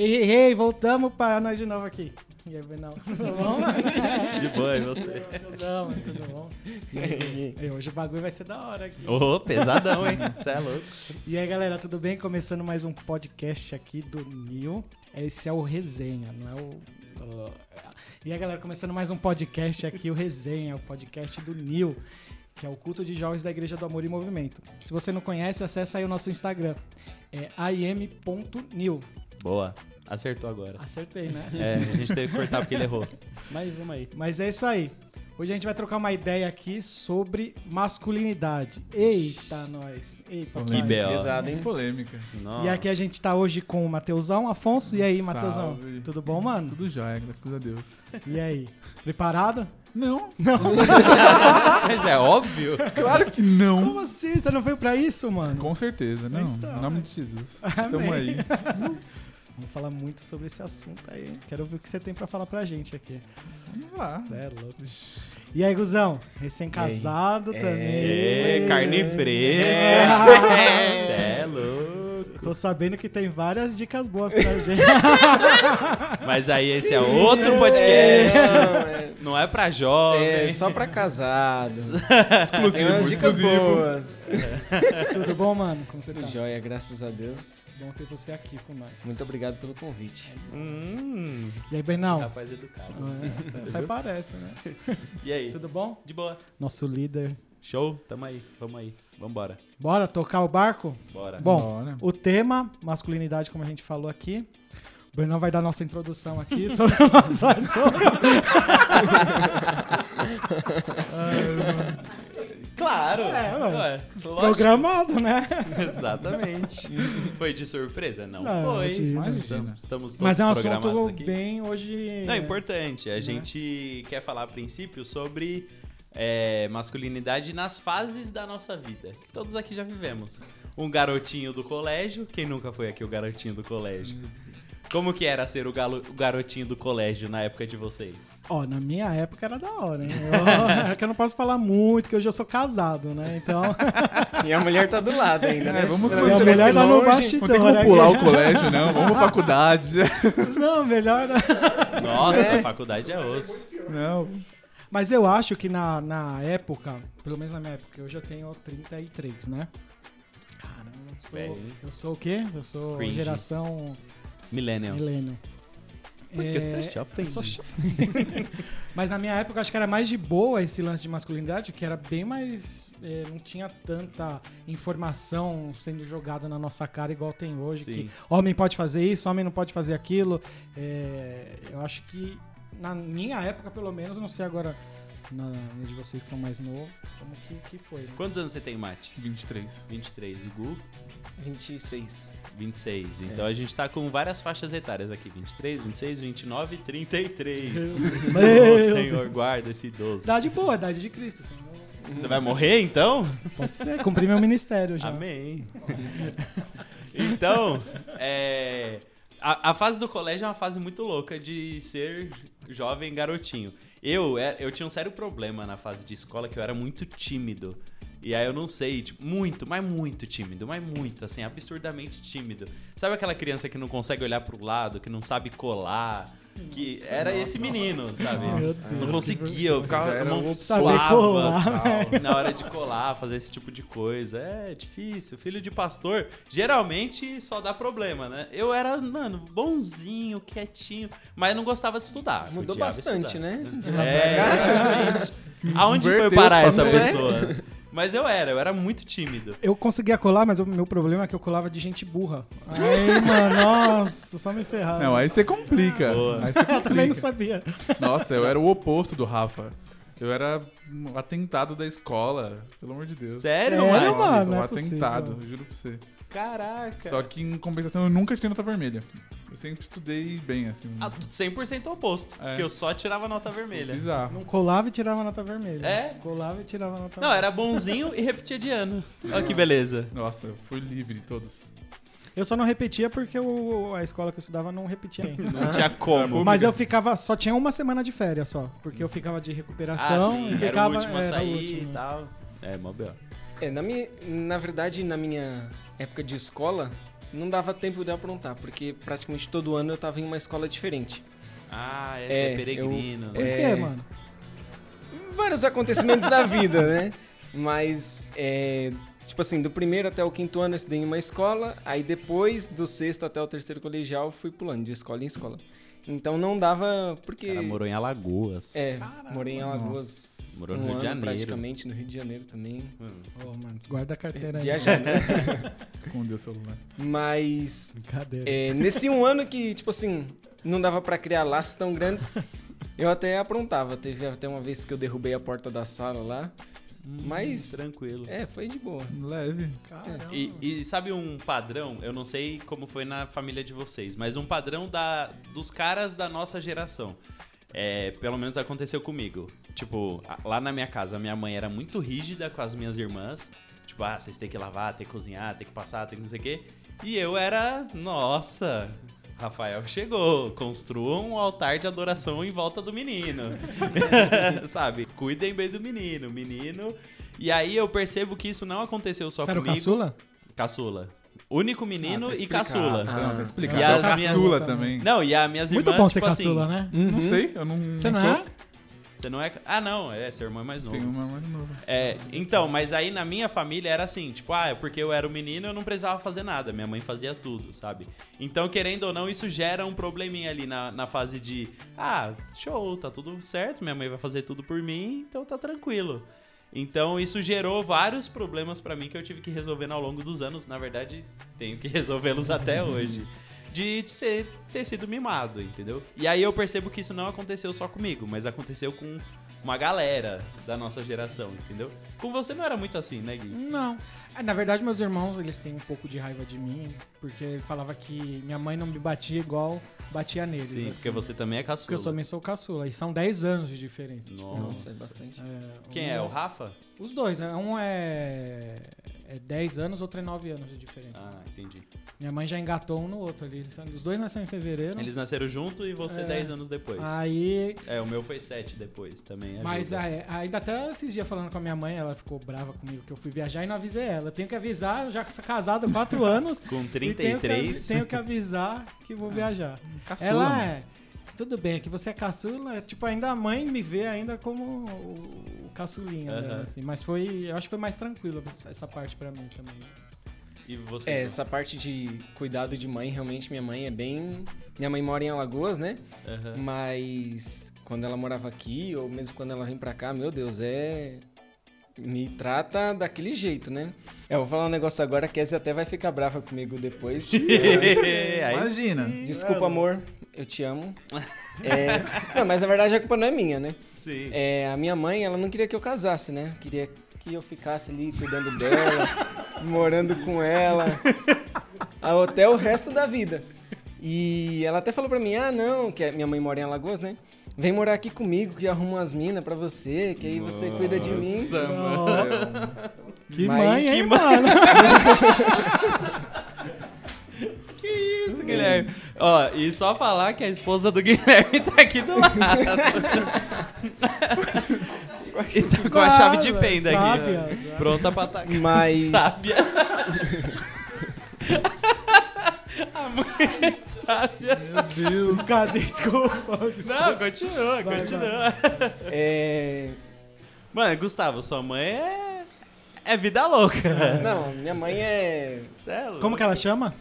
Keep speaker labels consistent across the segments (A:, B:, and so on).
A: Ei, ei, ei, voltamos para nós de novo aqui. E aí, Benal? Tudo bom?
B: De boa, e você?
A: Tudo bom, tudo bom? E hoje o bagulho vai ser da hora aqui.
B: Ô, pesadão, hein? Você é louco.
A: E aí, galera, tudo bem? Começando mais um podcast aqui do Nil. Esse é o Resenha, não é o... E aí, galera, começando mais um podcast aqui, o Resenha, o podcast do Nil, que é o culto de jovens da Igreja do Amor e Movimento. Se você não conhece, acessa aí o nosso Instagram, é im.nil.
B: Boa. Acertou agora.
A: Acertei, né?
B: É, a gente teve que cortar porque ele errou. Mas vamos aí.
A: Mas é isso aí. Hoje a gente vai trocar uma ideia aqui sobre masculinidade. Eita, nós. Eita,
B: Que B.O.
C: Pesado, hein?
D: Polêmica.
B: Nossa.
A: E aqui a gente tá hoje com o Mateusão, Afonso. E aí,
D: Salve.
A: Mateusão? Tudo bom, mano?
D: Tudo jóia, graças a Deus.
A: E aí? Preparado?
D: Não,
B: Mas é óbvio.
D: claro que não.
A: Como assim? Você não veio pra isso, mano?
D: Com certeza, não.
A: Então,
D: em nome de Jesus.
A: Amém.
D: Tamo aí.
A: Vamos falar muito sobre esse assunto aí. Quero ver o que você tem pra falar pra gente aqui.
D: Vamos lá.
A: Você é louco. E aí, Guzão? Recém-casado
C: É.
A: também.
B: Ê, carne fresca.
A: É.
B: É louco.
A: Tô sabendo que tem várias dicas boas pra gente.
B: Mas aí esse é outro podcast.
C: Não, é,
B: Não é pra jovem.
C: é só pra casado.
D: Exclusivo,
C: Tem umas dicas
D: exclusivo.
C: boas.
A: Tudo bom, mano? Como você tá?
C: Tudo jóia, graças a Deus.
A: Bom ter você aqui com nós.
C: Muito obrigado pelo convite.
B: Hum,
A: E aí, Bernal?
B: rapaz educado.
A: É, até parece, né?
B: E aí?
A: Tudo bom?
B: De boa.
A: Nosso líder.
B: Show? Tamo aí. Vamos aí. Vambora.
A: Bora tocar o barco?
B: Bora.
A: Bom,
D: Bora.
A: o tema, masculinidade, como a gente falou aqui. O Bernal vai dar nossa introdução aqui sobre o nosso assunto.
B: Claro.
A: É, ué. Programado, né?
B: Exatamente. Foi de surpresa? Não,
A: Não,
B: foi.
D: imagina.
B: estamos, estamos todos
A: Mas é um
B: programados
A: assunto
B: aqui.
A: bem hoje.
B: Não, é importante. A gente quer falar a princípio sobre é, masculinidade nas fases da nossa vida. Que todos aqui já vivemos. Um garotinho do colégio. Quem nunca foi aqui o garotinho do colégio? Como que era ser o, galo- o garotinho do colégio na época de vocês?
A: Ó, na minha época era da hora, hein? Eu, é que eu não posso falar muito, que hoje eu sou casado, né? Então.
C: E a mulher tá do lado ainda, né?
D: É, vamos
C: Se
D: manter
C: ela
A: a mulher tá no bastidor.
D: Não tem como pular
A: aqui.
D: o colégio, não. Vamos pra faculdade.
A: Não, melhor.
B: Nossa, a faculdade é osso.
D: Não.
A: Mas eu acho que na, na época, pelo menos na minha época, hoje eu tenho 33, né? Caramba, eu sou, eu sou o quê? Eu sou
B: Cringe.
A: geração
B: Millennial.
A: milênio.
B: Porque você é jovem.
A: eu sou jovem. Mas na minha época, acho que era mais de boa esse lance de masculinidade, que era bem mais. eh, não tinha tanta informação sendo jogada na nossa cara igual tem hoje.
B: Sim.
A: Que homem pode fazer isso, homem não pode fazer aquilo. Eh, eu acho que na minha época, pelo menos, eu não sei agora na, na de vocês que são mais novos, como que, que foi. Né?
B: Quantos anos você tem, Mate?
D: 23.
B: 23. O Gu?
C: 26.
B: 26. Então a gente tá com várias faixas etárias aqui: 23, 26, 29 e 33.
A: Meu
B: Senhor, guarda esse idoso.
A: Idade boa, idade de Cristo. não-
B: Você vai morrer então?
A: Pode ser, cumprir meu ministério já.
B: Amém. então, é, a, a fase do colégio é uma fase muito louca de ser jovem garotinho. Eu, é- eu tinha um sério problema na fase de escola que eu era muito tímido. E aí eu não sei, tipo, muito, mas muito tímido, mas muito, assim, absurdamente tímido. Sabe aquela criança que não consegue olhar pro lado, que não sabe colar? Que era esse menino, sabe?
A: Meu Deus,
B: não conseguia, eu ficava a mão suava
A: colar,
B: tal, na hora de colar, fazer esse tipo de coisa. É difícil. Filho de pastor, geralmente só dá problema, né? Eu era, mano, bonzinho, quietinho, mas não gostava de estudar.
C: Mudou bastante,
B: estudar.
C: né? De
B: É. Aonde foi parar essa pessoa? Mas eu era, eu era muito tímido.
A: Eu conseguia colar, mas o meu problema é que eu colava de gente burra. Aí, mano, nossa, só me ferrava.
D: Não, aí você complica. Aí você
A: eu também não
D: complica.
A: sabia.
D: Nossa, eu era o oposto do Rafa. Eu era um atentado da escola, pelo amor de Deus.
B: Sério,
A: Sério,
B: mano?
A: mano? Não
D: um
A: é
D: atentado,
A: possível.
D: juro pra você.
B: Caraca.
D: Só que em compensação eu nunca tirei nota vermelha. Eu sempre estudei bem, assim.
B: Ah, tu- 100% oposto.
D: É.
B: Porque eu só tirava nota vermelha.
D: Bizarro.
A: Não colava e tirava nota vermelha.
B: É?
A: Colava e tirava nota
B: Não, era bonzinho e repetia de ano. Olha que beleza.
D: Nossa, eu fui livre de todos.
A: Eu só não repetia porque o- a escola que eu estudava não repetia ainda.
B: Não tinha como.
A: Mas eu ficava, só tinha uma semana de férias só. Porque eu ficava de
B: Ah,
A: recuperação
B: sim,
A: e
B: era
A: ficava.
B: o último a
A: era
B: sair e tal. É, mó.
C: É, na, minha, na verdade, na minha época de escola, não dava tempo de eu aprontar, porque praticamente todo ano eu tava em uma escola diferente.
B: Ah, esse é,
C: É,
B: peregrino.
A: Por
B: né?
C: É.
A: quê, mano?
C: Vários acontecimentos da vida, né? Mas, é, tipo assim, do primeiro até o quinto ano eu estudei em uma escola, aí depois do sexto até o terceiro colegial eu fui pulando de escola em escola. Então não dava, porque...
B: Cara morou em Alagoas.
C: É, morei em Alagoas
B: Morou
C: um
B: no Rio
C: ano
B: de Janeiro.
C: praticamente, no Rio de Janeiro também.
B: Hum.
A: Ô, mano, guarda a carteira aí.
C: Viajando.
D: Escondeu o celular.
C: Mas
A: Brincadeira.
C: é, nesse um ano que, tipo assim, não dava pra criar laços tão grandes, eu até aprontava. Teve até uma vez que eu derrubei a porta da sala lá. Mas,
B: Tranquilo.
C: é, foi de boa.
D: Leve.
A: Caramba.
B: E, e sabe um padrão? Eu não sei como foi na família de vocês, mas um padrão da, dos caras da nossa geração. É, pelo menos aconteceu comigo. Tipo, lá na minha casa, a minha mãe era muito rígida com as minhas irmãs. Tipo, ah, vocês têm que lavar, tem que cozinhar, tem que passar, tem que não sei o quê. E eu era, nossa, Rafael chegou, construam um altar de adoração em volta do menino. Sabe? Cuidem bem do menino, menino. E aí eu percebo que isso não aconteceu só
A: Você era o
B: comigo.
A: caçula?
B: Caçula. Único menino
D: Ah, tá
B: e caçula.
D: Não, tá explicado.
B: E
D: E
B: as
D: as
B: minhas-
D: caçula também.
B: Não, e as minhas
A: Muito
B: irmãs,
A: bom ser
B: tipo assim,
A: caçula, né?
D: Não sei, eu não,
A: Você não é?
B: Você não é. Ah, não, é, seu irmão é mais novo.
D: Tenho uma mais nova.
B: É, então, mas aí na minha família era assim, tipo, ah, porque eu era o menino, eu não precisava fazer nada, minha mãe fazia tudo, sabe? Então, querendo ou não, isso gera um probleminha ali na, na fase de, ah, show, tá tudo certo, minha mãe vai fazer tudo por mim, então tá tranquilo. Então, isso gerou vários problemas pra mim que eu tive que resolver ao longo dos anos, na verdade, tenho que resolvê-los até hoje. De ser, ter sido mimado, entendeu? E aí eu percebo que isso não aconteceu só comigo, mas aconteceu com uma galera da nossa geração, entendeu? Com você não era muito assim, né, Gui?
A: Não. É, Na verdade, meus irmãos, eles têm um pouco de raiva de mim, porque falava que minha mãe não me batia igual batia neles.
B: Sim,
A: assim.
B: porque você também é
A: Porque
B: caçula.
A: eu também sou caçula. E são 10 anos de diferença.
B: Nossa.
C: Nossa, é bastante.
A: É,
B: Quem
A: um
B: é? O Rafa?
A: Os dois, né? Um é, é 10 anos, outro é 9 anos de diferença.
B: Ah, entendi.
A: Minha mãe já engatou um no outro ali. Os dois nasceram em fevereiro.
B: Eles nasceram junto e você
A: É.
B: 10 anos depois.
A: Aí.
B: É, o meu foi 7 depois também. Ajuda.
A: Mas é, ainda até esses dias falando com a minha mãe, ela ficou brava comigo que eu fui viajar e não avisei ela. Eu tenho que avisar, eu já sou casado há 4 anos.
B: Com
A: e tenho que,
B: 33.
A: tenho que avisar que vou viajar.
D: Caçula,
A: ela
D: mano.
A: é. Tudo bem, é que você é caçula, é, tipo, ainda a mãe me vê ainda como o, o caçulinha dela, assim. Mas foi, eu acho que foi mais tranquilo essa parte pra mim também.
B: E você?
C: É, essa parte de cuidado de mãe, realmente minha mãe é bem. Minha mãe mora em Alagoas, né?
B: Aham.
C: Mas quando ela morava aqui, ou mesmo quando ela vem pra cá, meu Deus, é. Me trata daquele jeito, né? É, eu vou falar um negócio agora, a Kézia até vai ficar brava comigo depois. É,
D: Imagina.
C: Desculpa, amor, eu te amo. É, Não, mas na verdade a culpa não é minha, né?
B: Sim.
C: É, a minha mãe, ela não queria que eu casasse, né? Queria que eu ficasse ali cuidando dela, morando com ela, até o resto da vida. E ela até falou pra mim, ah, não, que minha mãe mora em Alagoas, né? Vem morar aqui comigo, que eu arrumo umas minas pra você, que aí você cuida de mim.
B: Nossa, mano.
A: Que
C: Mas-
A: mãe, hein,
B: que
A: mano?
B: Guilherme? Ó, e só falar que a esposa do Guilherme tá aqui do lado. e tá com a chave de fenda aqui.
A: Sábia.
B: Pronta pra atacar.
C: Mas-
B: Sábia. a mãe é sábia.
D: Meu Deus.
A: Cadê? Desculpa, desculpa.
B: Não, continua,
A: Vai,
B: continua.
C: É...
B: Mano, Gustavo, sua mãe é. É vida louca.
C: Não, minha mãe é...
B: Cê é louco.
A: Como que ela chama?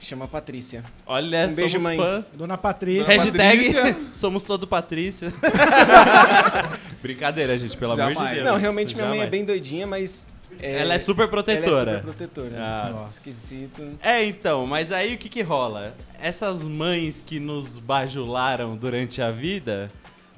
C: Chama Patrícia.
B: Olha,
C: Um beijo,
B: somos
C: mãe.
B: fã.
A: Dona Patrícia.
B: Hashtag
D: Patrícia.
B: somos todo Patrícia. Brincadeira, gente, pelo amor de
D: Jamais.
B: Deus.
C: Não, realmente minha mãe é
B: Jamais.
C: bem doidinha, mas...
B: Ela é super
C: Ela é
B: protetora.
C: super protetora.
B: Ah,
D: Nossa.
C: Esquisito.
B: É, então, mas aí o que que rola? Essas mães que nos bajularam durante a vida,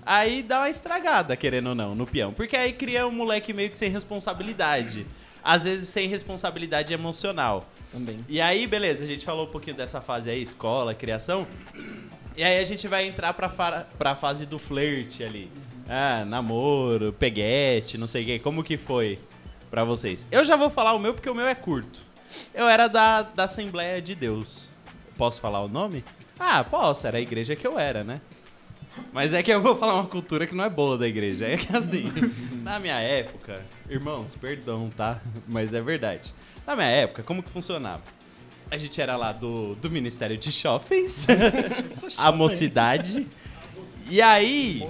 B: aí dá uma estragada, querendo ou não, no peão. Porque aí cria um moleque meio que sem responsabilidade. Às vezes sem responsabilidade emocional.
C: Também.
B: E aí, beleza, a gente falou um pouquinho dessa fase aí, escola, criação. E aí a gente vai entrar pra, fa pra fase do flerte ali. Ah, namoro, peguete, não sei o que. Como que foi pra vocês? Eu já vou falar o meu porque o meu é curto. Eu era da, da Assembleia de Deus. Posso falar o nome? Ah, posso, era a igreja que eu era, né? Mas é que eu vou falar uma cultura que não é boa da igreja. É que assim, na minha época, irmãos, perdão, tá? Mas é verdade. Na minha época, como que funcionava? A gente era lá do, do Ministério de
A: é
B: a mocidade. E aí,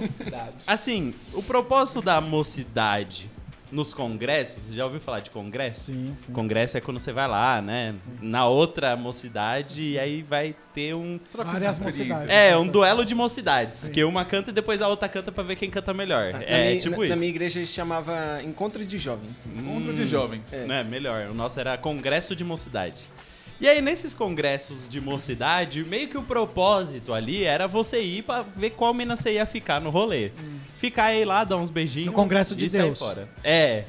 B: assim, o propósito da mocidade nos congressos, você já ouviu falar de congresso?
A: Sim, sim.
B: Congresso é quando você vai lá, né? Na outra mocidade, e aí vai ter um.
D: Troca de
A: Várias mocidades.
B: É, um duelo de mocidades. Que uma canta e depois a outra canta pra ver quem canta melhor.
C: Na
B: é
C: minha-
B: tipo
C: na,
B: isso.
C: Na minha igreja chamava Encontro de Jovens.
D: Encontro
B: Hum.
D: de jovens.
B: Né, melhor. O nosso era Congresso de Mocidade. E aí, nesses congressos de mocidade, meio que o propósito ali era você ir pra ver qual mina você ia ficar no rolê. Ficar aí lá, dar uns beijinhos.
A: No Congresso de Deus.
B: Fora. É.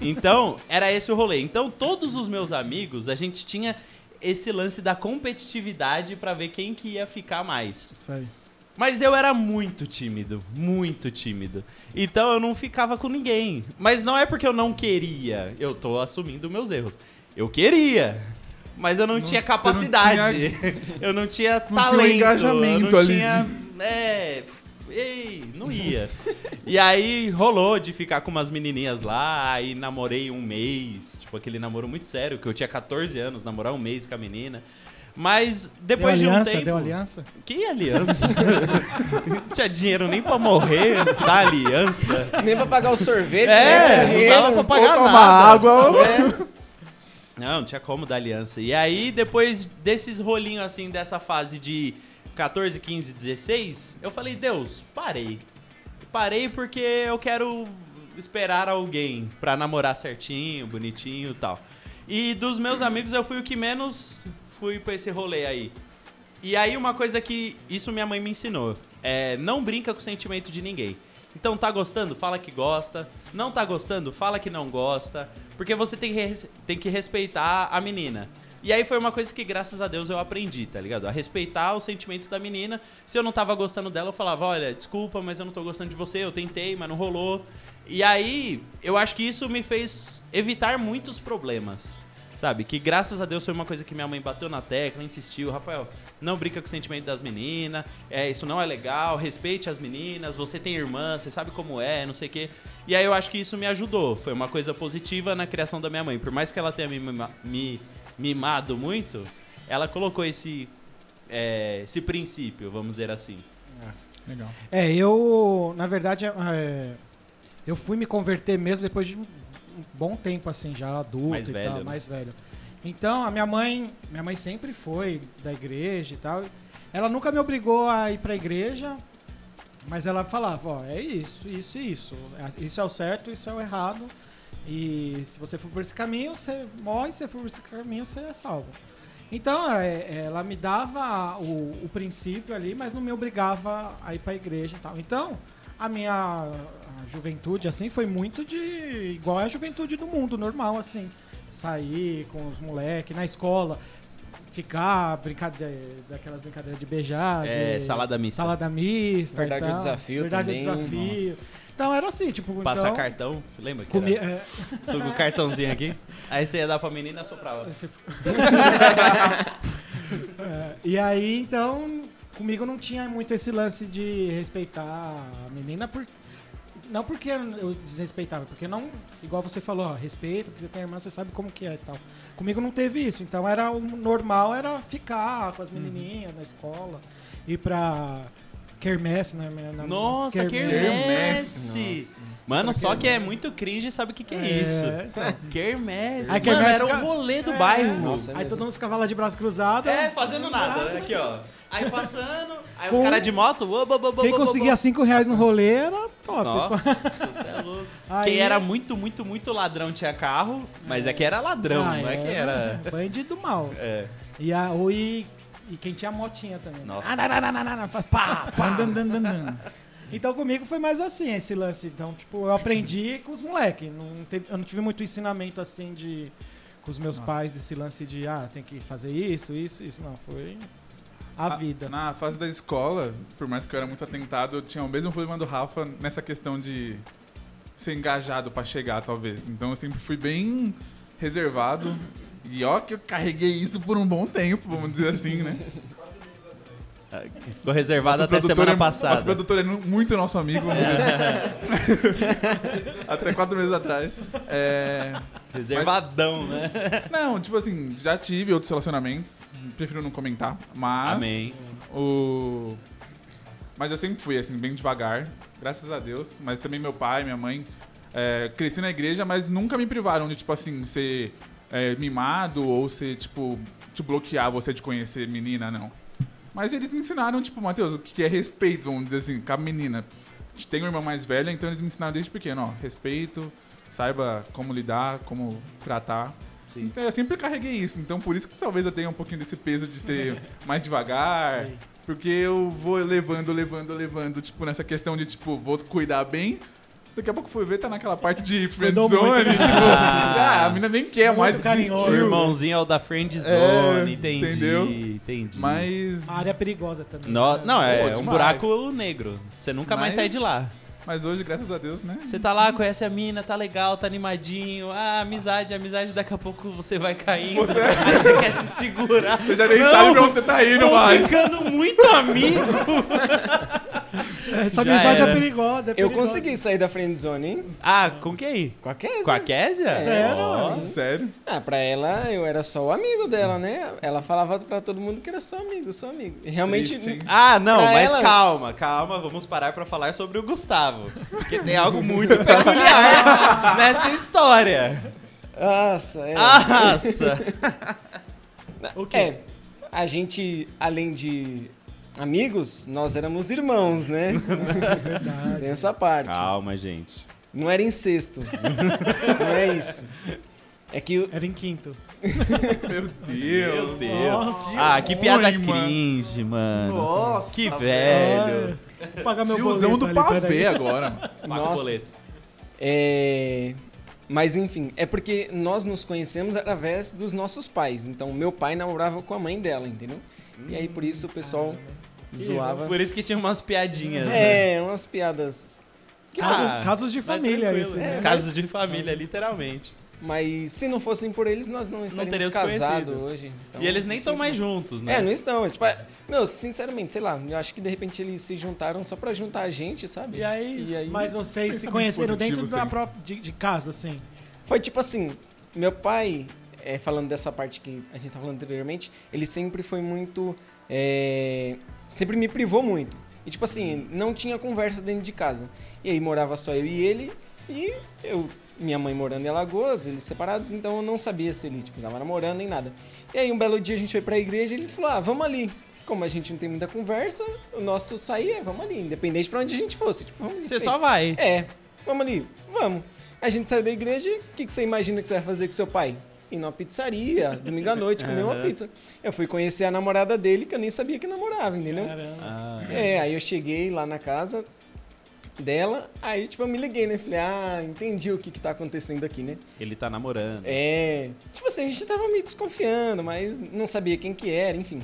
B: Então, era esse o rolê. Então, todos os meus amigos, a gente tinha esse lance da competitividade pra ver quem que ia ficar mais.
A: Isso aí.
B: Mas eu era muito tímido, muito tímido. Então eu não ficava com ninguém. Mas não é porque eu não queria, eu tô assumindo meus erros. Eu queria, mas eu não, tinha
D: você não
B: capacidade. eu não tinha
D: Não tinha um
B: talento.
D: engajamento
B: eu não
D: ali
B: tinha. É. Ei, não ia. e aí rolou de ficar com umas menininhas lá, aí namorei um mês, tipo aquele namoro muito sério, que eu tinha 14 anos, namorar um mês com a menina. Mas depois
A: deu
B: de um
A: aliança,
B: tempo.
A: deu aliança?
B: Que aliança? não tinha dinheiro nem pra morrer da aliança.
C: Nem pra pagar o sorvete, né?
B: É,
C: Tinha
B: não dava pra pagar
D: Ou
B: nada.
D: água.
C: É.
B: Não, não tinha como dar aliança. E aí, depois desses rolinhos assim, dessa fase de 14, 15, 16, eu falei, Deus, parei. Parei porque eu quero esperar alguém pra namorar certinho, bonitinho e tal. E dos meus amigos eu fui o que menos fui pra esse rolê aí. E aí uma coisa que isso minha mãe me ensinou, é não brinca com o sentimento de ninguém. Então tá gostando? Fala que gosta. Não tá gostando? Fala que não gosta. Porque você tem que, tem que respeitar a menina. E aí foi uma coisa que, graças a Deus, eu aprendi, tá ligado? A respeitar o sentimento da menina. Se eu não tava gostando dela, eu falava, olha, desculpa, mas eu não tô gostando de você, eu tentei, mas não rolou. E aí, eu acho que isso me fez evitar muitos problemas. Sabe? Que graças a Deus foi uma coisa que minha mãe bateu na tecla, insistiu. Rafael, não brinca com o sentimento das meninas. É, isso não é legal. Respeite as meninas. Você tem irmã, você sabe como é, não sei o quê. E aí eu acho que isso me ajudou. Foi uma coisa positiva na criação da minha mãe. Por mais que ela tenha me, me mimado muito, ela colocou esse, é, esse princípio, vamos dizer assim.
D: Legal.
A: É, eu, na verdade, é, eu fui me converter mesmo depois de um bom tempo, assim, já adulto
B: Mais
A: e
B: velho,
A: tal,
B: né?
A: mais velho. Então, a minha mãe, minha mãe sempre foi da igreja e tal. Ela nunca me obrigou a ir pra igreja, mas ela falava, ó, é isso, isso e isso. Isso é o certo, isso é o errado. E se você for por esse caminho, você morre, se você for por esse caminho, você é salvo. Então, é, ela me dava o, o princípio ali, mas não me obrigava a ir pra igreja e tal. Então, a minha a juventude, assim, foi muito de... igual a juventude do mundo, normal, assim. Sair com os moleques na escola, ficar, brincar de, daquelas brincadeiras de beijar,
B: É,
A: de
B: salada mista.
A: salada mista
C: Verdade ou
A: tal.
C: desafio
A: Verdade
C: também,
A: ou desafio. Então, era assim, tipo...
B: Passar
A: então,
B: cartão, lembra? Que
A: comi-
B: era?
A: é,
B: Suga o cartãozinho aqui. Aí você ia dar pra menina e soprava.
A: Esse- É, e aí, então, comigo não tinha muito esse lance de respeitar a menina, por... não porque eu desrespeitava, porque não, igual você falou, ó, respeita, porque você tem irmã, você sabe como que é e tal. Comigo não teve isso, então era o normal era ficar com as menininhas na escola, ir pra quermesse, né? na-
B: Nossa, quermesse! Mano, só que é muito cringe sabe o que, que é, isso. Quermesse.
A: Aí
B: Mano,
A: quermesse
B: era
A: fica-
B: o rolê do
A: É.
B: bairro.
C: Nossa, é
A: Aí
C: mesmo.
A: todo mundo ficava lá de braço cruzado.
B: É, fazendo nada, né? Aqui, ó. Aí passando, aí os
A: Com-
B: caras de moto. oba, oba, oba,
A: Quem conseguia
B: oba.
A: 5 reais no rolê era top.
B: Nossa, você é louco.
A: Aí-
B: Quem era muito, muito, muito ladrão tinha carro, mas é que era ladrão,
A: Ah,
B: não é que era.
A: Bandido mal.
B: É.
A: E, a, ou e, e quem tinha motinha também.
B: Nossa.
A: Ah, não, não, não, não, não, pá, pá, pá.
D: Dan, dan, dan, dan.
A: Então comigo foi mais assim esse lance. Então, tipo, eu aprendi com os moleques. Não teve- eu não tive muito ensinamento assim de. Com os meus pais desse lance de ah, tem que fazer isso, isso, isso. Não, foi a
D: Ah,
A: vida.
D: Na fase da escola, por mais que eu era muito atentado, eu tinha o mesmo problema do Rafa nessa questão de ser engajado pra chegar, talvez. Então eu sempre fui bem reservado. E ó que eu carreguei isso por um bom tempo, vamos dizer assim, né?
B: Ficou reservado até semana
D: é-
B: passada.
D: Nosso produtor é muito nosso amigo, assim. Até quatro meses atrás. É,
B: Reservadão, né?
D: Não, tipo assim, já tive outros relacionamentos. Prefiro não comentar. Mas.
B: Amém.
D: O. Mas eu sempre fui, assim, bem devagar. Graças a Deus. Mas também meu pai, minha mãe. é, cresci na igreja, mas nunca me privaram de, tipo assim, ser é, mimado ou ser, tipo, te bloquear você de conhecer menina, não. Mas eles me ensinaram, tipo, Matheus, o que é respeito, vamos dizer assim, com a menina. A gente tem uma irmã mais velha, então eles me ensinaram desde pequeno, ó, respeito, saiba como lidar, como tratar.
B: Sim.
D: Então eu sempre carreguei isso, então por isso que talvez eu tenha um pouquinho desse peso de ser mais devagar,
A: Sim.
D: porque eu vou levando, levando, levando, tipo, nessa questão de, tipo, vou cuidar bem. Daqui a pouco fui ver, tá naquela parte de friendzone, tipo, ah, a mina nem quer
A: Muito
D: mais.
A: carinhoso.
B: O irmãozinho é o da friend zone,
D: É,
B: entendi.
D: entendeu?
B: Entendi.
D: Mas,
A: A área é perigosa também.
B: No-
A: né?
B: não, é
D: Pô,
B: um buraco negro. Você nunca mais
D: Mas-
B: sai de lá.
D: mas hoje, graças a Deus, né?
B: Você tá lá, conhece a mina, tá legal, tá animadinho. Ah, amizade, amizade, daqui a pouco você vai caindo. Aí você quer se segurar.
D: Você já nem
B: Não,
D: sabe pra onde você tá indo
B: Tô
D: mais.
B: ficando muito amigo.
A: Essa
B: Já
A: amizade
B: era.
A: é perigosa, é
C: Eu
A: perigosa.
C: consegui sair da friendzone, hein?
B: Ah, com quem?
C: Com a Kézia.
B: Com a Késia?
A: Sério?
B: Ó.
D: Sério?
C: Ah, pra ela, eu era só o amigo dela, né? Ela falava pra todo mundo que era só amigo, só amigo. E realmente...
D: Triste, hein?
B: Ah, não,
C: Pra
B: mas
C: ela-
B: calma, calma, vamos parar pra falar sobre o Gustavo. Porque tem algo muito peculiar nessa história.
C: Nossa, é.
B: Nossa!
A: O quê?
C: É, a gente, além de amigos, nós éramos irmãos, né?
A: Verdade.
C: Tem essa parte.
B: Calma, gente.
C: Não era incesto. Não é isso. É que o-
A: Era em quinto.
D: Meu
B: Meu
D: Deus.
B: Deus.
A: Nossa.
B: ah, que piada
D: mano.
B: cringe, mano.
D: Nossa,
B: que velho.
A: Vou pagar meu
D: Tiozão
A: boleto
D: do
A: ali,
D: pavê agora, mano.
B: Paga o
C: Nossa.
B: boleto.
C: É... Mas enfim, é porque nós nos conhecemos através dos nossos pais. Então, meu pai namorava com a mãe dela, entendeu? E aí, por isso, o pessoal zoava.
B: Por isso que tinha umas piadinhas, né?
C: É, umas piadas.
A: Casos,
B: Ah,
A: casos de família
B: tranquilo.
A: esse,
B: É,
A: né?
B: Casos de família, literalmente.
C: Mas se não fossem por eles, nós não estaríamos casados hoje. Então,
B: e eles nem estão mais juntos, né?
C: É, não estão. Tipo, é- meu, sinceramente, sei lá, eu acho que de repente eles se juntaram só pra juntar a gente, sabe?
B: E aí?
C: E aí
A: Mas vocês se conheceram
D: positivo,
A: dentro da própria, de, de casa, assim.
C: Foi tipo assim, meu pai, é, falando dessa parte que a gente tá falando anteriormente, ele sempre foi muito. É, sempre me privou muito. E tipo assim, não tinha conversa dentro de casa. E aí morava só eu e ele, e eu, minha mãe morando em Alagoas, eles separados, então eu não sabia se ele tipo, tava namorando nem nada. E aí um belo dia a gente foi pra igreja e ele falou: ah, vamos ali. Como a gente não tem muita conversa, o nosso sair é vamos ali, independente pra onde a gente fosse. Tipo, vamos ali.
B: Você só vai.
C: É, vamos ali, vamos. A gente saiu da igreja, o que, que você imagina que você vai fazer com seu pai? Ir numa pizzaria, domingo à noite, comer uma
B: Aham.
C: pizza. Eu fui conhecer a namorada dele, que eu nem sabia que namorava, entendeu?
A: Caramba.
B: Ah,
C: É, aí eu cheguei lá na casa dela, aí tipo eu me liguei, né? Falei, ah, entendi o que que tá acontecendo aqui, né?
B: ele tá namorando.
C: É, tipo assim, a gente tava meio desconfiando, mas não sabia quem que era, enfim.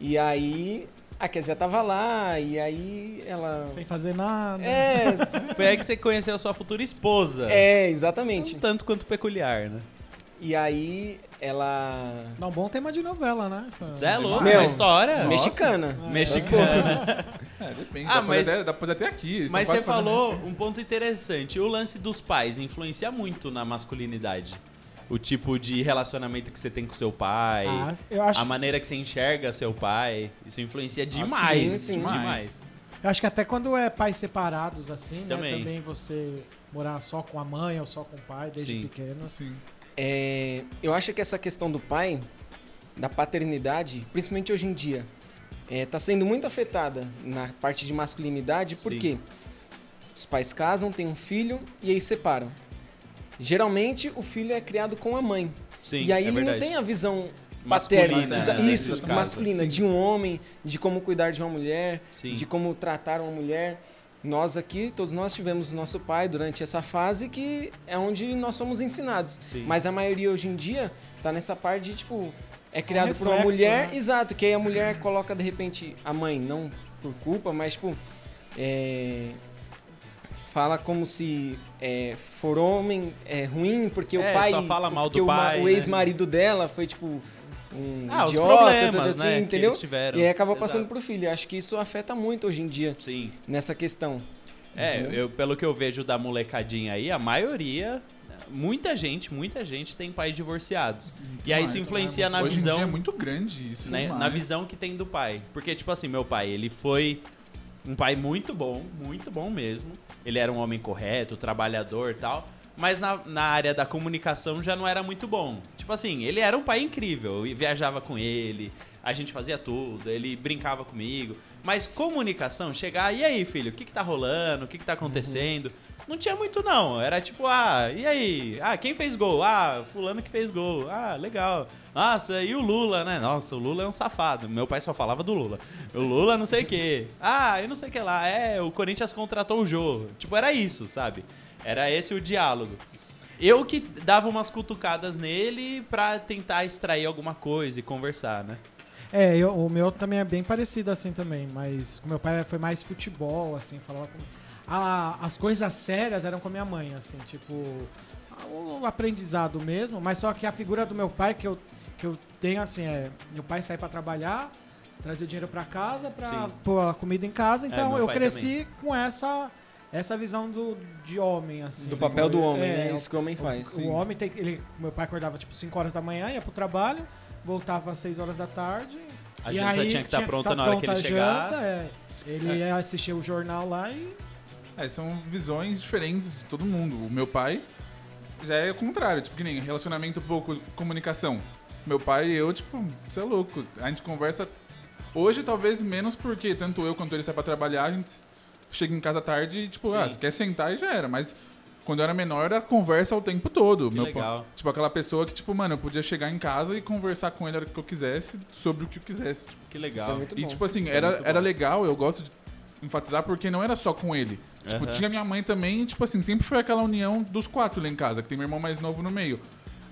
C: E aí a Kézia tava lá, e aí ela...
A: Sem fazer nada.
C: É,
B: Foi aí que você conheceu a sua futura esposa.
C: é, exatamente.
B: Um tanto quanto peculiar, né?
C: E aí ela.
A: Não, bom tema de novela, né? Essa-
B: Você é louco,
C: Meu,
B: uma história.
D: Nossa.
C: Mexicana.
B: Mexicana.
D: É, depende.
B: Ah,
D: dá, pra
B: mas-
D: fazer até, dá até aqui.
B: Mas você falou
D: isso.
B: um ponto interessante. O lance dos pais influencia muito na masculinidade. O tipo de relacionamento que você tem com seu pai.
A: Ah, eu acho,
B: A maneira que você enxerga seu pai. Isso influencia
C: sim,
B: demais.
C: sim.
B: demais.
A: eu acho que até quando é pais separados, assim,
B: Também.
A: né? Também você morar só com a mãe ou só com o pai desde
B: Sim.
A: pequeno.
D: Sim.
C: É, eu acho que essa questão do pai, da paternidade, principalmente hoje em dia, está sendo muito afetada na parte de masculinidade,
B: Sim.
C: porque os pais casam, têm um filho e aí separam. Geralmente o filho é criado com a mãe.
B: Sim,
C: e aí
B: é
C: ele
B: verdade.
C: não tem a visão
B: Masculina,
C: paterna.
B: né,
C: Isso, masculina, de um homem, de como cuidar de uma mulher,
B: Sim.
C: de como tratar uma mulher. Nós aqui, todos nós tivemos nosso pai durante essa fase que é onde nós somos ensinados.
B: Sim.
C: Mas a maioria hoje em dia tá nessa parte de, tipo, é criado por uma
A: reflexo,
C: mulher,
A: né?
C: exato, que aí a mulher coloca de repente a mãe, não por culpa, mas tipo, é, fala como se é, for homem é ruim, porque o
B: É,
C: pai.
B: só fala mal do
C: o
B: pai,
C: O
B: né?
C: ex-marido dela foi, tipo, um
B: Ah, os
C: idiota,
B: problemas,
C: assim,
B: né, que
C: entendeu?
B: eles tiveram.
C: E aí acaba
B: Exato.
C: passando pro filho. Eu acho que isso afeta muito hoje em dia
B: Sim.
C: nessa questão.
B: É, eu, pelo que eu vejo da molecadinha aí, a maioria, muita gente, muita gente tem pais divorciados. e aí
D: demais,
B: se influencia na
D: Hoje em
B: visão,
D: dia é muito grande isso.
B: né, na visão que tem do pai. Porque, tipo assim, meu pai, ele foi um pai muito bom, muito bom mesmo. Ele era um homem correto, trabalhador e tal. Mas na, na área da comunicação já não era muito bom. Tipo assim, ele era um pai incrível. Eu viajava com ele, a gente fazia tudo, ele brincava comigo. Mas comunicação, chegar, e aí, filho, o que, que tá rolando? O que, que tá acontecendo? Não tinha muito, não. Era tipo, ah, e aí? Ah, quem fez gol? Ah, fulano que fez gol. Ah, legal. Nossa, e o Lula, né? Nossa, o Lula é um safado. Meu pai só falava do Lula. O Lula não sei o quê. Ah, eu não sei o que lá. É, o Corinthians contratou o Jô. Tipo, era isso, sabe? Era esse o diálogo. Eu que dava umas cutucadas nele pra tentar extrair alguma coisa e conversar, né?
A: É, eu- o meu também é bem parecido assim também, mas com meu pai foi mais futebol, assim, falava com... Ah, as coisas sérias eram com minha mãe, assim, tipo, o aprendizado mesmo, mas só que a figura do meu pai que eu, que eu tenho, assim, é, meu pai sai pra trabalhar, trazer o dinheiro pra casa, pra
B: Sim.
A: pôr a comida em casa, então
B: meu
A: eu cresci com essa... Essa visão do, de homem, assim.
C: Do papel do homem,
A: É,
C: né?
A: o-
C: Isso que o homem
A: o-
C: faz.
A: O, homem tem. Ele, meu pai acordava tipo 5 horas da manhã, ia pro trabalho, voltava às 6 horas da tarde.
B: A
A: e
B: janta
A: aí
B: tinha que estar pronta
A: tá
B: na hora que ele chegasse.
A: janta, é. Ele ia assistir o jornal lá e.
D: É, são visões diferentes de todo mundo. O meu pai já é o contrário, tipo, que nem relacionamento pouco, comunicação. Meu pai e eu, tipo, você é louco. A gente conversa. Hoje, talvez menos porque tanto eu quanto ele sai pra trabalhar, a gente chega em casa tarde e, tipo, ah,
B: Sim.
D: você quer sentar e já era. Mas quando eu era menor, era conversa o tempo todo.
B: Que
D: meu
B: legal.
D: pai- tipo, aquela pessoa que, tipo, mano, eu podia chegar em casa e conversar com ele a hora que eu quisesse sobre o que eu quisesse. Tipo,
B: Que legal.
C: Isso é muito
D: e, tipo assim,
B: Isso é
D: era, era legal, eu gosto de enfatizar, porque não era só com ele. Tipo,
B: Aham.
D: tinha minha mãe também, e, tipo assim, sempre foi aquela união dos quatro lá em casa, que tem meu irmão mais novo no meio.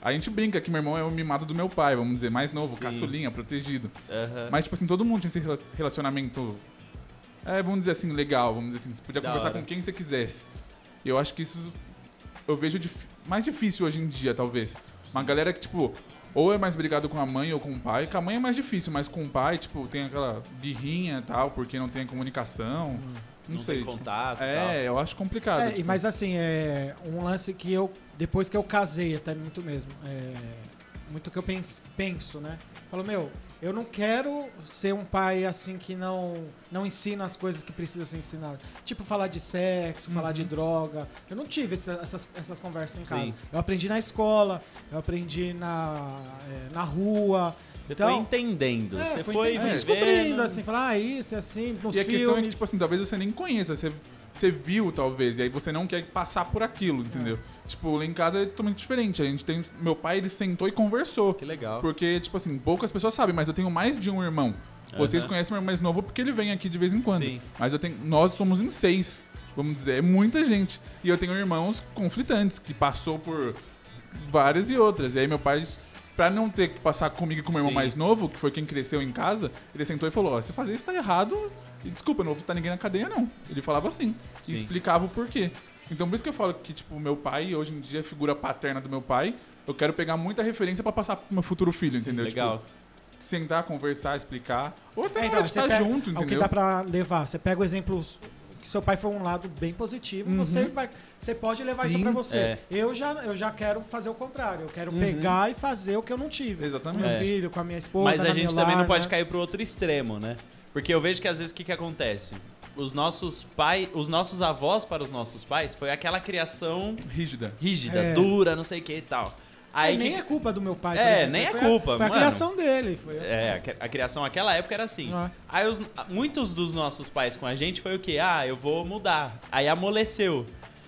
D: A gente brinca que meu irmão é o mimado do meu pai, vamos dizer, mais novo,
B: Sim.
D: caçulinha, protegido.
B: Aham.
D: Mas, tipo assim, todo mundo tinha esse rela- relacionamento, é, vamos dizer assim, legal, vamos dizer assim, você podia
B: Da
D: conversar
B: hora.
D: com quem você quisesse. E eu acho que isso eu vejo dif- mais difícil hoje em dia, talvez. Uma galera que, tipo, ou é mais brigado com a mãe ou com o pai. Com a mãe é mais difícil, mas com o pai, tipo, tem aquela birrinha e tal, porque não tem comunicação. Não,
B: Não
D: sei.
B: tem
D: tipo,
B: contato
D: é, eu acho complicado.
A: É, e-
D: tipo.
A: mas assim, é um lance que eu. Depois que eu casei, até muito mesmo. É, muito que eu penso, penso, né? Falo, meu, eu não quero ser um pai assim que não, não ensina as coisas que precisa ser ensinado. Tipo, falar de sexo, falar de droga. Eu não tive essa- essas, essas conversas em casa.
B: Sim.
A: Eu aprendi na escola, eu aprendi na, é, na rua.
B: Você
A: Então,
B: foi entendendo.
A: É,
B: você
A: foi entendendo, descobrindo, assim, falar, ah, isso é assim, nos
D: E a
A: filmes.
D: questão é que, tipo assim, talvez você nem conheça, você, você viu, talvez, e aí você não quer passar por aquilo, entendeu? Tipo, lá em casa é totalmente diferente. A gente tem. Meu pai, ele sentou e conversou.
B: Que legal.
D: Porque, tipo assim, poucas pessoas sabem, mas eu tenho mais de um irmão. Vocês conhecem meu irmão mais novo porque ele vem aqui de vez em quando.
B: Sim.
D: Mas eu tenho. Nós somos em seis, vamos dizer, é muita gente. E eu tenho irmãos conflitantes, que passou por várias e outras. E aí meu pai, pra não ter que passar comigo e com meu irmão
B: Sim.
D: mais novo, que foi quem cresceu em casa, ele sentou e falou, ó, você fazer isso tá errado. E desculpa, eu não vou visitar ninguém na cadeia, não. Ele falava assim.
B: Sim.
D: E explicava o porquê. Então por isso que eu falo que, tipo, meu pai, hoje em dia, é a figura paterna do meu pai, eu quero pegar muita referência pra passar pro meu futuro filho,
B: Sim,
D: entendeu?
B: legal.
D: Tipo, sentar, conversar, explicar. Ou até
A: É, então,
D: estar
A: pega-
D: junto,
A: o que
D: entendeu?
A: dá pra levar. Você pega o exemplo que seu pai foi um lado bem positivo,
D: Uhum.
A: você vai, você pode levar isso
D: Sim,
A: pra você.
B: é.
A: Eu já eu já quero fazer o contrário, eu quero
C: Uhum.
A: pegar e fazer o que eu não tive. Com
D: Exatamente.
A: meu
B: É.
A: filho, com a minha esposa,
B: Mas a gente também não
A: lar,
B: pode
A: né?
B: cair pro outro extremo, né? Porque eu vejo que às vezes o que, que acontece? Os nossos pais, os nossos avós para os nossos pais foi aquela criação
D: Rígida.
B: rígida,
A: É.
B: dura, não sei o que e tal. Aí
A: É, nem
B: que-
A: é culpa do meu pai.
B: É,
A: exemplo,
B: nem é culpa,
A: A, foi a
B: mano.
A: criação dele. Foi assim.
B: É, a a criação naquela época era assim.
A: Ah.
B: Aí os- muitos dos nossos pais com a gente foi o quê? Ah, eu vou mudar. Aí amoleceu.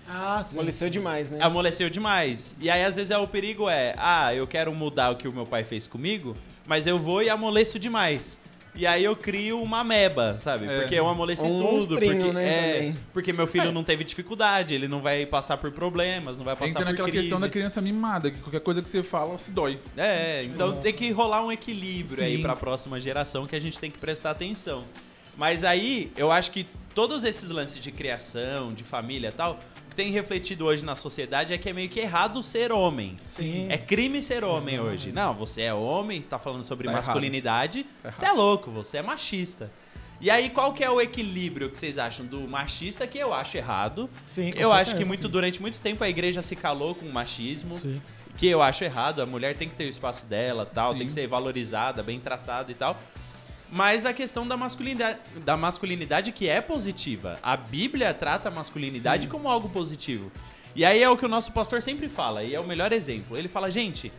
A: Ah, sim.
C: Amoleceu demais, né?
B: Amoleceu demais. E aí às vezes é o perigo é, ah, eu quero mudar o que o meu pai fez comigo, mas eu vou e amoleço demais. E aí eu crio uma meba, sabe?
D: É.
B: Porque eu amoleci
C: Um
B: tudo. Porque,
C: né,
B: é,
C: também.
B: porque meu filho não teve dificuldade, ele não vai passar por problemas, não vai passar
D: Entra
B: por
D: naquela
B: crise.
D: questão da criança mimada, que qualquer coisa que você fala se dói.
B: É, então tem que rolar um equilíbrio aí
D: Sim.
B: pra próxima geração que a gente tem que prestar atenção. Mas aí, eu acho que todos esses lances de criação, de família e tal, que tem refletido hoje na sociedade é que é meio que errado ser homem.
A: Sim.
B: É crime ser homem
A: Exatamente.
B: hoje. Não, você é homem, tá falando sobre
D: Tá
B: masculinidade,
D: Tá
B: você é louco, você é machista. E aí, qual que é o equilíbrio que vocês acham do machista, que eu acho errado?
A: Sim,
B: eu acho
A: certeza,
B: que muito
A: sim.
B: durante muito tempo a igreja se calou com o machismo,
A: Sim.
B: que eu acho errado. A mulher tem que ter o espaço dela, tal,
D: Sim.
B: tem que ser valorizada, bem tratada e tal. Mas a questão da masculinidade, da masculinidade que é positiva. A Bíblia trata a masculinidade
D: Sim.
B: como algo positivo. E aí é o que o nosso pastor sempre fala, e é o melhor exemplo. Ele fala, gente,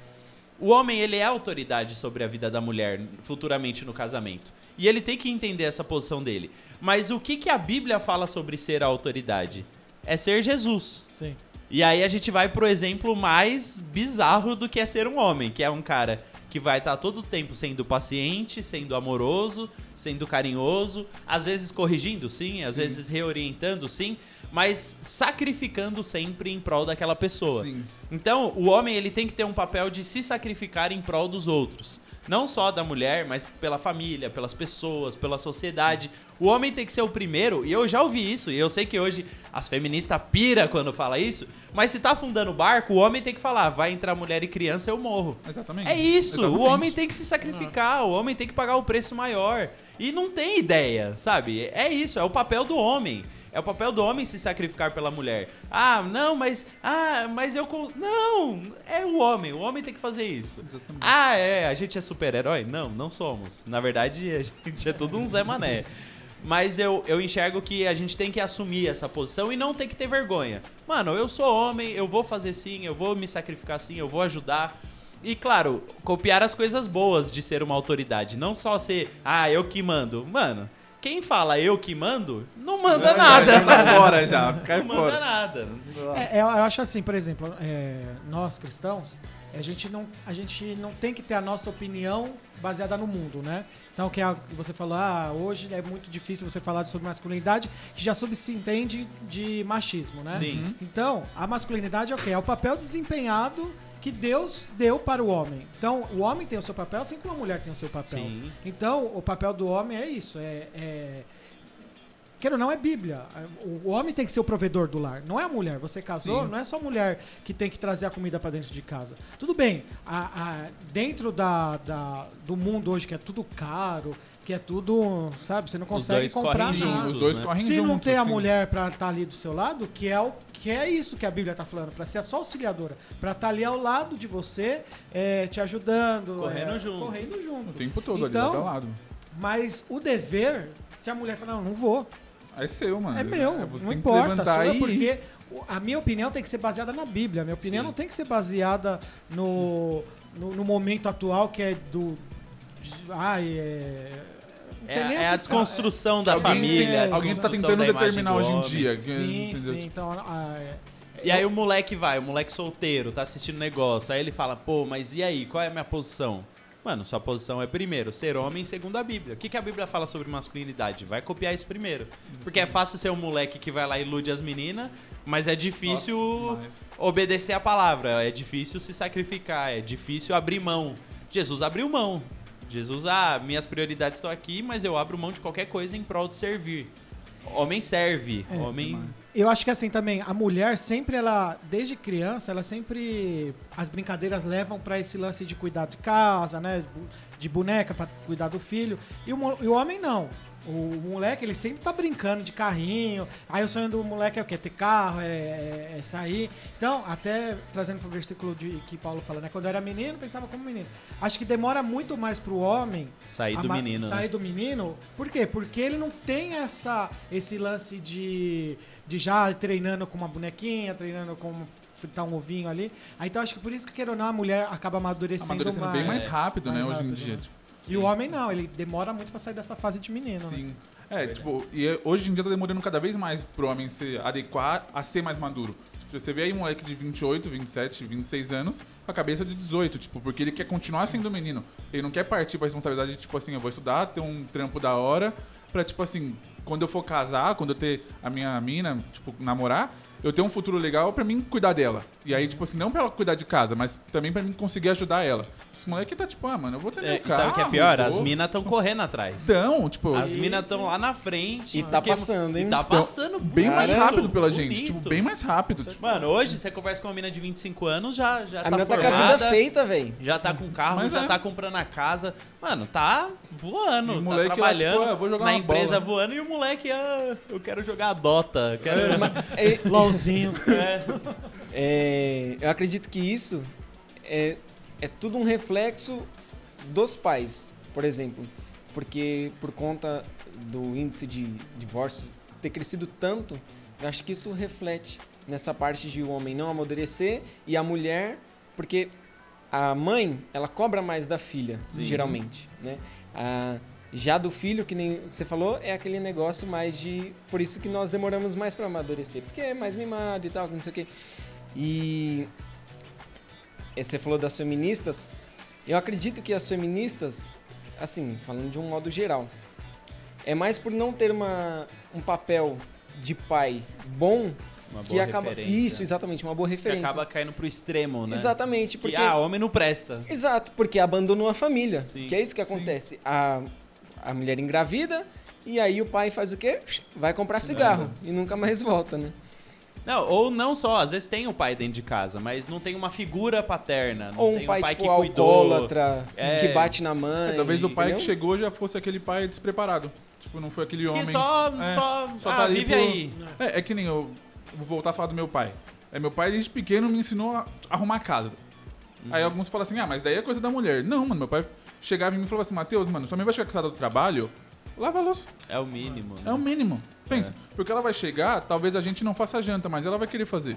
B: o homem ele é autoridade sobre a vida da mulher futuramente no casamento. E ele tem que entender essa posição dele. Mas o que, que a Bíblia fala sobre ser a autoridade? É ser Jesus.
A: Sim.
B: E aí a gente vai pro exemplo mais bizarro do que é ser um homem, que é um cara que vai estar todo o tempo sendo paciente, sendo amoroso, sendo carinhoso, às vezes corrigindo, sim, às vezes reorientando, sim, mas sacrificando sempre em prol daquela pessoa.
D: Sim.
B: Então, o homem ele tem que ter um papel de se sacrificar em prol dos outros. Não só da mulher, mas pela família, pelas pessoas, pela sociedade. O homem tem que ser o primeiro, e eu já ouvi isso, e eu sei que hoje as feministas pira quando fala isso, mas se tá afundando o barco, o homem tem que falar, vai entrar mulher e criança, eu morro.
D: Exatamente.
B: É isso,
D: Exatamente.
B: o homem tem que se sacrificar, o homem tem que pagar o preço maior. E não tem ideia, sabe? É isso, é o papel do homem. É o papel do homem se sacrificar pela mulher. Ah, não, mas. Ah, mas eu. cons- Não! É o homem. O homem tem que fazer isso.
D: Exatamente.
B: Ah, é. A gente é super-herói? Não, não somos. Na verdade, a gente é tudo um Zé Mané. Mas eu, eu enxergo que a gente tem que assumir essa posição e não tem que ter vergonha. Mano, eu sou homem, eu vou fazer sim, eu vou me sacrificar sim, eu vou ajudar. E claro, copiar as coisas boas de ser uma autoridade. Não só ser, ah, eu que mando. Mano, quem fala eu que mando, não manda
D: Já-
B: nada.
D: Já tá fora já. Cai
B: Não manda
D: fora.
B: nada.
A: É, eu, eu acho assim, por exemplo, é, nós cristãos, a gente, não, a gente não tem que ter a nossa opinião baseada no mundo, né? Então, que é que você falou, ah, hoje é muito difícil você falar sobre masculinidade, que já subentende de machismo, né?
B: Sim.
A: Então, a masculinidade é o quê? É o papel desempenhado que Deus deu para o homem. Então, o homem tem o seu papel, assim como a mulher tem o seu papel.
B: Sim.
A: Então, o papel do homem é isso, é... é... Queira ou não, é Bíblia. O o homem tem que ser o provedor do lar, não é a mulher. Você casou,
D: Sim.
A: não é só a mulher que tem que trazer a comida para dentro de casa. Tudo bem, a- a- dentro da, da- do mundo hoje que é tudo caro, que é tudo, sabe, você não consegue comprar nada.
B: juntos,
D: os dois
B: né?
D: correm
A: Se
D: juntos.
A: não tem a
D: sim.
A: mulher pra estar ali do seu lado, que é o que é isso que a Bíblia tá falando, pra ser a sua auxiliadora, pra estar ali ao lado de você, é, te ajudando,
B: Correndo
A: é,
B: junto.
A: correndo junto.
D: O tempo todo
A: Então,
D: ali, lado a lado.
A: Mas o dever, se a mulher falar, não, não vou,
D: É seu, mano.
A: é meu,
D: Você
A: não
D: tem
A: importa,
D: que levantar
A: sua,
D: e...
A: porque a minha opinião tem que ser baseada na Bíblia, a minha opinião
B: Sim.
A: não tem que ser baseada no, no, no momento atual que é do... ai, é... não
B: É,
A: sei nem
B: é a desconstrução da
D: Alguém-
B: família. a
D: Alguém tá
B: desconstrução
D: tentando determinar hoje em dia. que-
A: Sim,
D: entendeu?
A: sim, então... ah, é-
B: E aí o moleque vai, o moleque solteiro, tá assistindo negócio, aí ele fala, pô, mas e aí, qual é a minha posição? Mano, sua posição é primeiro, ser homem segundo a Bíblia. O que, que a Bíblia fala sobre masculinidade? Vai copiar isso primeiro. Porque é fácil ser um moleque que vai lá e ilude as meninas, mas é difícil
D: Nossa, mas-
B: obedecer a palavra, é difícil se sacrificar, é difícil abrir mão. Jesus abriu mão. Jesus, ah, minhas prioridades estão aqui, mas eu abro mão de qualquer coisa em prol de servir. Homem serve,
A: É,
B: homem...
A: Eu acho que assim também, a mulher sempre, ela, desde criança, ela sempre. As brincadeiras levam pra esse lance de cuidar de casa, né? De boneca pra cuidar do filho. E o, e o homem não. O moleque, ele sempre tá brincando de carrinho. Aí o sonho do moleque é o quê? Ter carro, é, é- é sair. Então, até trazendo pro versículo de, que Paulo fala, né? Quando eu era menino, pensava como menino. Acho que demora muito mais pro homem
B: Sair do menino,
A: Sair
B: né?
A: do menino. Por quê? Porque ele não tem essa, esse lance de, de já treinando com uma bonequinha, treinando com fritar um ovinho ali. Aí, então acho que por isso que, queira ou não, a mulher acaba amadurecendo,
D: Amadurecendo
A: mais.
D: bem mais rápido,
A: mais
D: né, hoje em
A: rápido,
D: dia.
A: né?
D: Tipo,
A: E o homem não, ele demora muito pra sair dessa fase de menino. né?
D: Sim. É, tipo, e é- hoje em dia tá demorando cada vez mais pro homem se adequar a ser mais maduro. Tipo, você vê aí um moleque de 28, 27, 26 anos com a cabeça de 18, tipo, porque ele quer continuar sendo menino. Ele não quer partir pra responsabilidade de, tipo assim, eu vou estudar, ter um trampo da hora, pra, tipo assim, quando eu for casar, quando eu ter a minha mina, tipo, namorar, eu ter um futuro legal pra mim cuidar dela. E aí, tipo assim, não pra ela cuidar de casa, mas também pra mim conseguir ajudar ela. Os moleques tá tipo, ah, mano, eu vou ter
B: É,
D: meu
B: e
D: carro.
B: sabe o que é pior?
D: vou-
B: As minas estão correndo atrás.
D: Então, tipo,
B: As minas estão lá na frente.
C: E tá passando, hein?
B: E tá
D: então,
B: passando
D: bem mais rápido pela gente.
B: bonito.
D: Tipo, bem mais rápido. Tipo,
B: Mano, hoje você conversa com uma mina de 25 anos, já, já
C: A
B: tá
C: menina tá com a
B: formada,
C: vida feita, velho.
B: já tá com carro,
D: Mas
B: já
D: é.
B: tá comprando a casa. Mano, tá voando,
D: E o
B: tá
D: moleque lá,
B: trabalhando
D: tipo, ah, vou jogar
B: na
D: uma
B: empresa
D: bola.
B: voando e o moleque, ah, eu quero jogar a Dota, quero...
C: É,
A: LOLzinho.
B: É,
C: é, eu acredito que isso é, é tudo um reflexo dos pais, por exemplo. Porque por conta do índice de divórcio ter crescido tanto, eu acho que isso reflete nessa parte de o homem não amadurecer e a mulher, porque a mãe, ela cobra mais da filha,
B: Sim.
C: geralmente, né? A- já do filho, que nem você falou, é aquele negócio mais de... Por isso que nós demoramos mais para amadurecer, porque é mais mimado e tal, não sei o quê. E você falou das feministas. Eu acredito que as feministas, assim, falando de um modo geral, é mais por não ter uma, um papel de pai bom
B: uma
C: que acaba
B: referência.
C: isso exatamente uma boa
B: Que
C: referência.
B: acaba caindo pro extremo, né?
C: Exatamente,
B: Que,
C: porque
B: ah, homem não presta.
C: Exato, porque abandonou a família.
B: Sim.
C: Que é isso que acontece. A, a mulher engravida e aí o pai faz o quê? Vai comprar cigarro e nunca mais volta, né?
B: Não, ou não só, às vezes tem o pai dentro de casa, mas não tem uma figura paterna. Não
C: Ou um
B: tem
C: pai,
B: um pai
C: tipo
B: que cuidou.
C: alcoólatra,
B: É.
C: que bate na mãe.
D: é, talvez o pai
C: entendeu?
D: que chegou já fosse aquele pai despreparado. Tipo, não foi aquele homem.
B: Que só,
D: É,
B: só,
D: só
B: ah,
D: tá ali
B: vive
D: por-
B: aí.
D: É, é que nem eu. Vou voltar a falar do meu pai. É, meu pai, desde pequeno, me ensinou a arrumar casa. Aí alguns falam assim, ah, mas daí é coisa da mulher. Não, mano, meu pai chegava em mim e falava assim, Matheus, mano, sua mãe vai chegar cansada do trabalho, lava a louça.
B: É o mínimo.
D: É o mínimo. Pensa,
B: É.
D: porque ela vai chegar, talvez a gente não faça janta, mas ela vai querer fazer.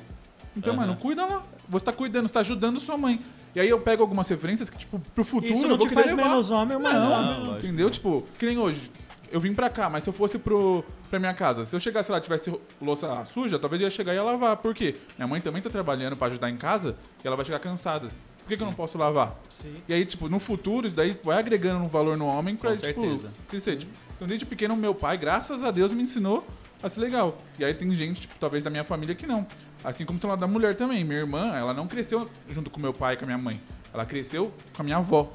D: Então,
B: Aham.
D: mano, cuida lá. Você tá cuidando, você tá ajudando sua mãe. E aí eu pego algumas referências que, tipo, pro futuro
A: Isso
D: eu
A: não
D: vou
A: te faz
D: levar.
A: menos homem ou mais
D: Não,
A: homem.
B: lógico.
D: Entendeu? Tipo, que nem hoje. Eu vim pra cá, mas se eu fosse pro, pra minha casa, se eu chegasse lá e tivesse louça suja, talvez eu ia chegar e ia lavar. Por quê? Minha mãe também tá trabalhando pra ajudar em casa e ela vai chegar cansada. Por que, que eu não posso lavar?
A: Sim.
D: E aí, tipo, no futuro, isso daí vai agregando um valor no homem pra,
B: Com
D: tipo,
B: certeza.
D: crescer. Tipo, então, desde pequeno, meu pai, graças a Deus, me ensinou a ser legal. E aí tem gente, tipo, talvez da minha família que não. Assim como tem lá da mulher também. Minha irmã, ela não cresceu junto com meu pai e com a minha mãe. Ela cresceu com a minha avó.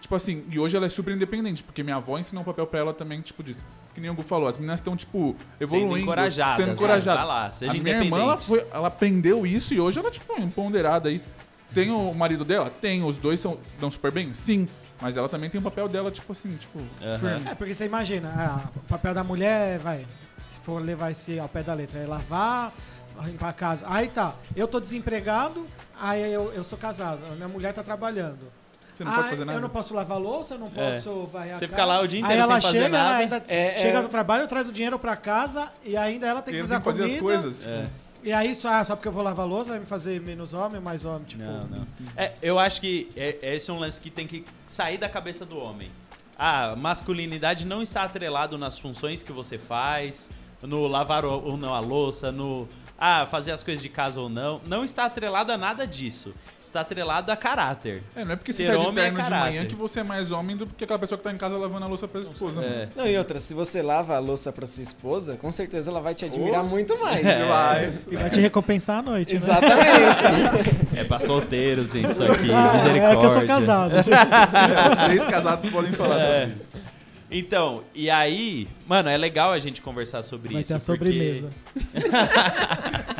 D: Tipo assim, e hoje ela é super independente, porque minha avó ensinou um papel pra ela também, tipo, disso. Que nem o Gu falou, as meninas estão, tipo, evoluindo.
B: encorajadas,
D: Sendo
B: né?
D: encorajadas.
B: Vai lá, seja
D: a minha irmã, ela, foi, ela aprendeu isso e hoje ela, tipo, é empoderada aí. Tem o marido dela? Tem. Os dois são, dão super bem? Sim. Mas ela também tem o papel dela, tipo assim, tipo.
A: É, porque você imagina, ah, o papel da mulher, vai, se for levar esse ao pé da letra, é lavar, limpar a casa. Aí tá, eu tô desempregado, aí eu, eu sou casado, a minha mulher tá trabalhando.
D: Você não
A: Ah,
D: pode fazer nada.
A: Eu não posso lavar louça, eu não
B: É.
A: posso varrer a
B: Você fica lá o dia
A: Aí
B: inteiro
A: ela
B: sem fazer
A: chega, ela
B: nada.
A: ainda
C: É,
A: chega
C: é.
A: do trabalho, traz o dinheiro pra casa e ainda ela tem que fazer
D: têm
A: a
D: que fazer
A: comida.
D: as coisas.
B: É.
A: E aí, só, ah, só porque eu vou lavar louça, vai me fazer menos homem ou mais homem? Tipo,
B: Não, não. É, eu acho que é, esse é um lance que tem que sair da cabeça do homem. A masculinidade não está atrelado nas funções que você faz, no lavar ou ou não a louça, no ah, fazer as coisas de casa ou não. Não está atrelado a nada disso. Está atrelado a caráter.
D: É, não é porque
B: Ser
D: você sai de
B: homem é
D: terno de
B: caráter.
D: manhã que você é mais homem do que aquela pessoa que tá em casa lavando a louça pra esposa.
B: É.
D: mano.
C: Não, e outra, se você lava a louça pra sua esposa, com certeza ela vai te admirar
D: Oh.
C: muito mais.
B: É.
A: e vai te recompensar à noite, né?
C: Exatamente.
B: É pra solteiros, gente, isso aqui.
A: Ah,
B: misericórdia.
A: é que eu sou casado.
D: É, os três casados podem falar
B: É.
D: sobre isso.
B: Então, e aí, mano, é legal a gente conversar sobre
A: Vai
B: isso.
A: ter a
B: porque-
A: sobremesa.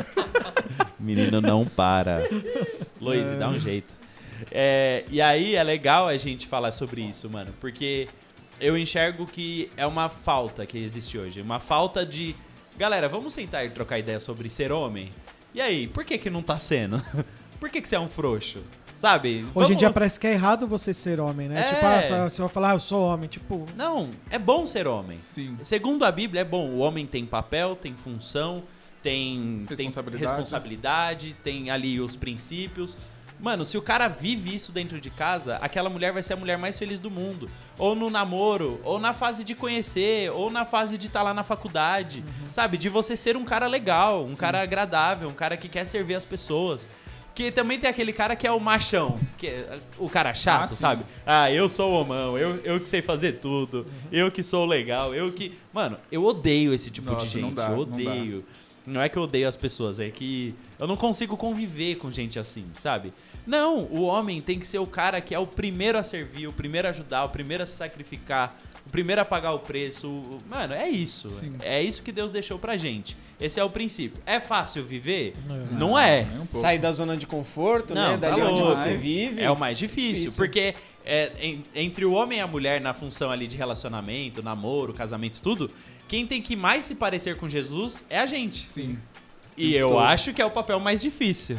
B: Menino não para. Luiz, dá um jeito. É, e aí é legal a gente falar sobre isso, mano, porque eu enxergo que é uma falta que existe hoje. Uma falta de. Galera, vamos sentar e trocar ideia sobre ser homem? E aí, por que que não tá sendo? por que que você é um frouxo? Sabe?
A: Hoje em dia parece que é errado você ser homem, né?
B: É.
A: Tipo, ah, você vai falar, ah, eu sou homem. Tipo,
B: Não, é bom ser homem.
D: Sim.
B: Segundo a Bíblia, é bom. O homem tem papel, tem função, tem tem
D: Responsabilidade.
B: responsabilidade, tem ali os princípios. Mano, se o cara vive isso dentro de casa, aquela mulher vai ser a mulher mais feliz do mundo. Ou no namoro, ou na fase de conhecer, ou na fase de estar lá na faculdade. Sabe? De você ser um cara legal, um cara agradável, um cara que quer servir as pessoas. Porque também tem aquele cara que é o machão, que é o cara chato,
D: Ah,
B: sabe? Ah, eu sou o homão, eu, eu que sei fazer tudo, eu que sou legal, eu que. Mano, eu odeio esse tipo
D: Nossa,
B: de
D: não
B: gente,
D: dá,
B: eu
D: não
B: odeio. Não é que eu odeio as pessoas, é que eu não consigo conviver com gente assim, sabe? Não, o homem tem que ser o cara que é o primeiro a servir, o primeiro a ajudar, o primeiro a se sacrificar, o primeiro a pagar o preço. Mano, é isso.
D: Sim.
B: É isso que Deus deixou pra gente. Esse é o princípio. É fácil viver?
A: Não.
B: Não é.
D: Um.
C: Sair da zona de conforto,
B: Não,
C: né? Dali
B: tá
C: onde
B: louco.
C: você vive.
B: É o mais difícil,
C: Difícil.
B: porque é, en- entre o homem e a mulher na função ali de relacionamento, namoro, casamento, tudo, quem tem que mais se parecer com Jesus é a gente.
D: Sim.
B: E
D: Em
B: eu acho que é o papel mais difícil.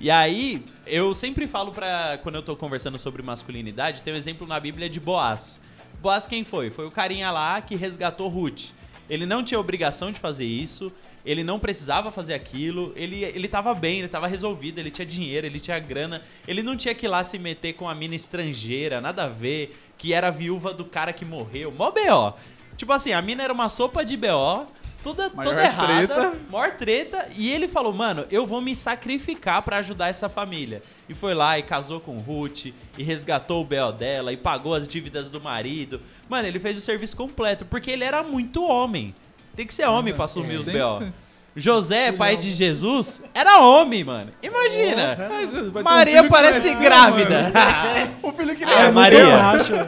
B: E aí, eu sempre falo pra. Quando eu tô conversando sobre masculinidade, tem um exemplo na Bíblia de Boaz. Boaz quem foi? Foi o carinha lá que resgatou Ruth. Ele não tinha obrigação de fazer isso, ele não precisava fazer aquilo, ele, ele tava bem, ele tava resolvido, ele tinha dinheiro, ele tinha grana, ele não tinha que ir lá se meter com a mina estrangeira, nada a ver, que era viúva do cara que morreu. Mó B.O. Tipo assim, a mina era uma sopa de B.O., toda,
D: Maior
B: toda errada,
D: treta.
B: maior treta, e ele falou, mano, eu vou me sacrificar pra ajudar essa família. E foi lá e casou com Ruth, e resgatou o B.O. dela, e pagou as dívidas do marido. Mano, ele fez o serviço completo, porque ele era muito homem. Tem que ser homem pra assumir os
D: Tem que
B: B.O. José, pai de Jesus, era homem, mano. Imagina.
D: Ter um
B: Maria
D: que
B: parece grávida.
D: O filho que
B: Ah. Maria.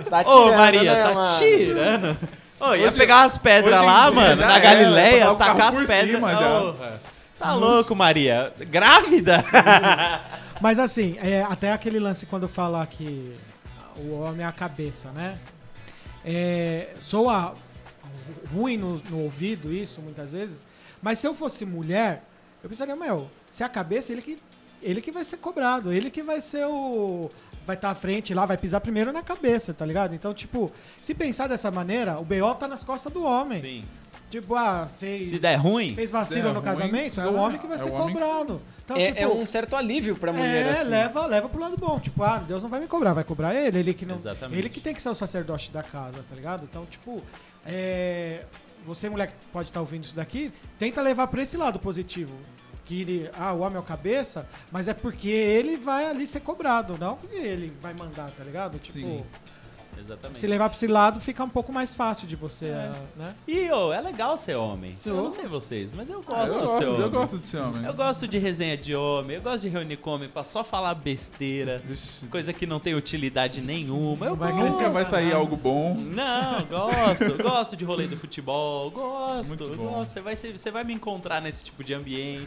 C: Tá
B: Ô,
C: tirando,
B: Maria,
C: né,
B: tá
C: mano?
B: tirando. Ô, ia
D: Hoje-
B: pegar umas pedras lá, mano, na
D: era,
B: Galileia,
D: passar o
B: tacar
D: carro
B: as pedras. Porra. Tá louco, Maria. Grávida?
A: Mas assim, é, até aquele lance quando fala que o homem é a cabeça, né? É, soa ruim no, no ouvido isso, muitas vezes. Mas se eu fosse mulher, eu pensaria, meu, se é a cabeça, ele que, ele que vai ser cobrado. Ele que vai ser o... Vai estar à frente lá, vai pisar primeiro na cabeça, tá ligado? Então, tipo, se pensar dessa maneira, o B.O. tá nas costas do homem.
B: Sim.
A: Tipo, ah, fez...
B: Se der ruim,
A: Fez vacilo no
D: ruim,
A: casamento, é o homem que vai
D: é
A: ser
D: o homem que-
A: cobrado. Então,
C: É,
A: tipo,
C: é um certo alívio pra mulher,
A: é,
C: assim.
A: leva, leva pro lado bom. Tipo, ah, Deus não vai me cobrar, vai cobrar ele. Ele que, não,
B: Exatamente.
A: ele que tem que ser o sacerdote da casa, tá ligado? Então, tipo, é, você, mulher que pode estar ouvindo isso daqui, tenta levar pra esse lado positivo. Que ele, ah, o homem é o cabeça, mas é porque ele vai ali ser cobrado, não porque ele vai mandar, tá ligado? Tipo,
D: Sim.
B: Exatamente.
A: se levar pra esse lado, fica um pouco mais fácil de você, né?
B: E, ô, é legal ser homem.
A: Sou.
B: Eu não sei vocês, mas eu
D: Ah,
B: gosto
D: eu
B: de
D: gosto,
B: ser homem.
D: eu gosto de ser homem.
B: Eu gosto de resenha de homem, eu gosto de reunir com homem pra só falar besteira,
D: Vixe,
B: coisa que não tem utilidade nenhuma. Eu
A: Vai
B: gosto.
D: Nunca vai sair algo bom.
B: Não, gosto. gosto de rolê do futebol. Gosto.
D: Muito bom.
B: gosto. Você vai, você vai me encontrar nesse tipo de ambiente.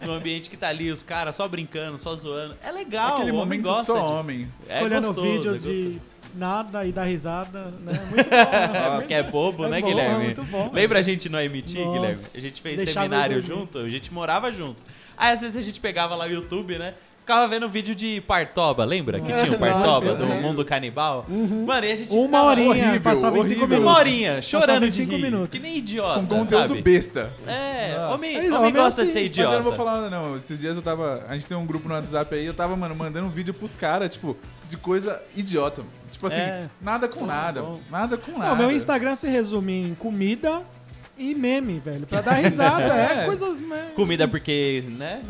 B: no ambiente que tá ali os caras só brincando, só zoando. É legal.
D: Aquele
B: o homem
D: momento
B: gosta
D: só
B: de-
D: homem.
B: É
A: Olhando o
B: gostoso,
A: vídeo
B: é
A: de nada e dar risada, né? Muito bom, né?
B: Porque é bobo,
A: É
B: né,
A: bom,
B: Guilherme?
A: é muito bom.
B: Lembra a gente no MT,
A: Nossa,
B: Guilherme? A gente fez seminário junto, a gente morava junto. Aí às vezes a gente pegava lá o YouTube, né? Ficava vendo vídeo de Partoba, lembra? Que tinha o Partoba do. Mundo Canibal? Mano, e a gente
A: Uma horinha,
D: horrível,
A: passava em cinco
D: horrível.
A: minutos.
B: Uma horinha, chorando de
A: cinco
B: rir.
A: minutos.
B: Que nem idiota,
D: Com conteúdo
B: sabe?
D: besta.
B: É,
D: Nossa.
B: homem,
A: É,
B: homem
A: homem é
B: gosta de
A: assim.
B: ser
D: Mas
B: idiota.
D: eu não vou falar nada, não. Esses dias eu tava. A gente tem um grupo no WhatsApp aí, eu tava, mano, mandando um vídeo pros caras, tipo, de coisa idiota. Tipo assim,
B: É.
D: nada com
B: Bom,
D: nada.
B: bom.
D: Nada com nada.
A: Não, meu Instagram se resume em comida e meme, velho. Pra dar risada. é.
D: É.
A: coisas.
B: Comida porque, né?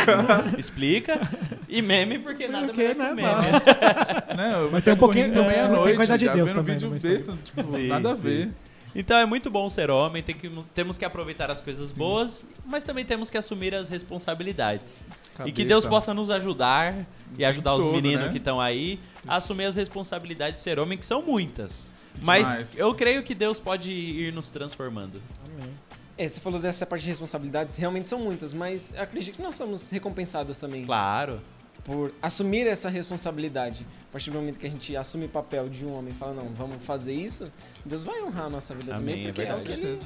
B: Explica. E meme porque nada
A: Porque,
B: melhor que
A: né,
B: meme.
D: Né, eu
A: Mas tem um pouquinho-
D: correndo
A: é,
D: meia-noite,
A: tem coisa de Deus também
D: vídeo
A: no meu
D: besta, tipo,
B: Sim,
D: nada a
B: sim.
D: ver.
B: Então é muito bom ser homem, tem que, temos que aproveitar as coisas boas, mas também temos que assumir as responsabilidades. E que
D: Cabeça.
B: Deus possa nos ajudar e ajudar os
D: Todo,
B: meninos
D: né?
B: que estão aí a assumir as responsabilidades de ser homem, que são muitas. Mas eu creio que Deus pode ir nos transformando.
A: Amém.
C: É, você falou dessa parte de responsabilidades, realmente são muitas, mas eu acredito que nós somos recompensados também
B: Claro.
C: por assumir essa responsabilidade. A partir do momento que a gente assume o papel de um homem e fala, não, vamos fazer isso, Deus vai honrar a nossa vida
B: Amém,
C: também,
B: é
C: porque é, o
B: verdade.
C: que ele...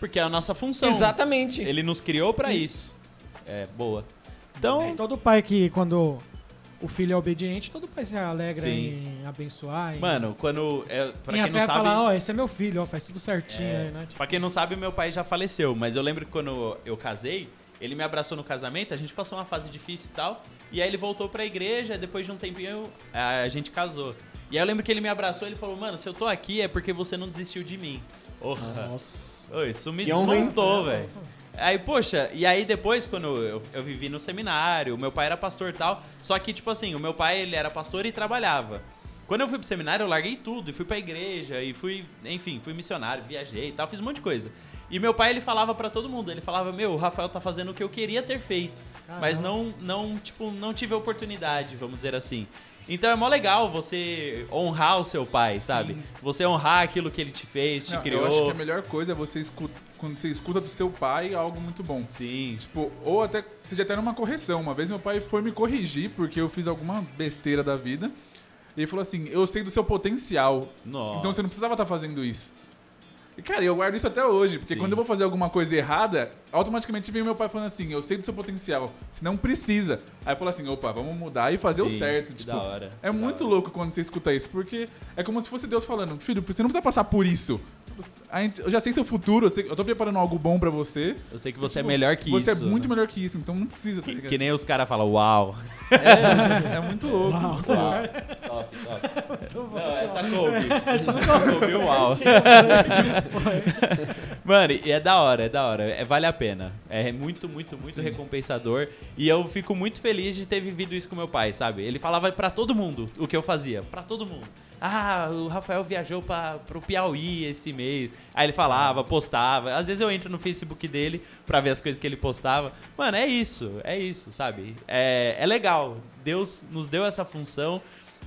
B: Porque é a nossa função.
C: Exatamente.
B: Ele nos criou pra isso.
C: Isso.
B: É, boa. Então,
A: É, todo pai que, quando o filho é obediente, todo pai se alegra
B: Sim.
A: em abençoar. Em,
B: mano, quando. É, pra
A: em
B: quem
A: até
B: não sabe.
A: falar, ó, esse é meu filho, ó, faz tudo certinho
B: É,
A: aí, né? Tipo,
B: Pra quem não sabe, meu pai já faleceu, mas eu lembro que quando eu casei, ele me abraçou no casamento, a gente passou uma fase difícil e tal, e aí ele voltou pra igreja, depois de um tempinho a gente casou. E aí eu lembro que ele me abraçou e ele falou, mano, se eu tô aqui é porque você não desistiu de mim. Porra.
A: Nossa.
B: Ô, isso me
C: Que
B: desmontou, velho. Aí, poxa, e aí depois, quando eu, eu vivi no seminário, meu pai era pastor e tal, só que, tipo assim, o meu pai, ele era pastor e trabalhava. Quando eu fui pro seminário, eu larguei tudo e fui pra igreja e fui, enfim, fui missionário, viajei e tal, fiz um monte de coisa. E meu pai, ele falava pra todo mundo, ele falava, meu, o Rafael tá fazendo o que eu queria ter feito. Mas não, não, tipo, não tive a oportunidade, vamos dizer assim. Então é mó legal você honrar o seu pai, sabe? Você honrar aquilo que ele te fez, te
D: Não,
B: criou.
D: Eu acho que a melhor coisa é você escutar, quando você escuta do seu pai algo muito bom.
B: Sim.
D: Tipo, ou até seja até numa correção. Uma vez meu pai foi me corrigir porque eu fiz alguma besteira da vida. E ele falou assim: Eu sei do seu potencial.
B: Nossa.
D: Então você não precisava estar fazendo isso. E, cara, eu guardo isso até hoje, porque
B: Sim.
D: quando eu vou fazer alguma coisa errada, automaticamente vem meu pai falando assim: Eu sei do seu potencial, você não precisa. Aí eu falo assim: opa, vamos mudar e fazer o
B: Sim,
D: certo.
B: que
D: Tipo,
B: da hora,
D: é
B: da
D: muito
B: hora.
D: louco quando você escuta isso, porque é como se fosse Deus falando: Filho, você não precisa passar por isso. Gente- eu já sei seu futuro, eu, sei- eu tô preparando algo bom pra você.
B: Eu sei que você
D: Tipo,
B: é melhor que
D: você
B: isso.
D: é muito
B: né?
D: melhor que isso, então não precisa, tá
B: Que, que nem os caras falam, uau.
D: É, é muito louco.
A: Uau.
D: muito louco.
B: top, top. Não, essa coube. Essa coube, uau. Mano, e é da hora, é da hora. É, vale a pena. É muito, muito, muito recompensador. E eu fico muito feliz de ter vivido isso com meu pai, sabe? Ele falava pra todo mundo o que eu fazia. Pra todo mundo. Ah, o Rafael viajou pra, pro Piauí esse mês. Aí ele falava, postava. Às vezes eu entro no Facebook dele pra ver as coisas que ele postava. Mano, é isso, é isso, sabe? É, é legal. Deus nos deu essa função.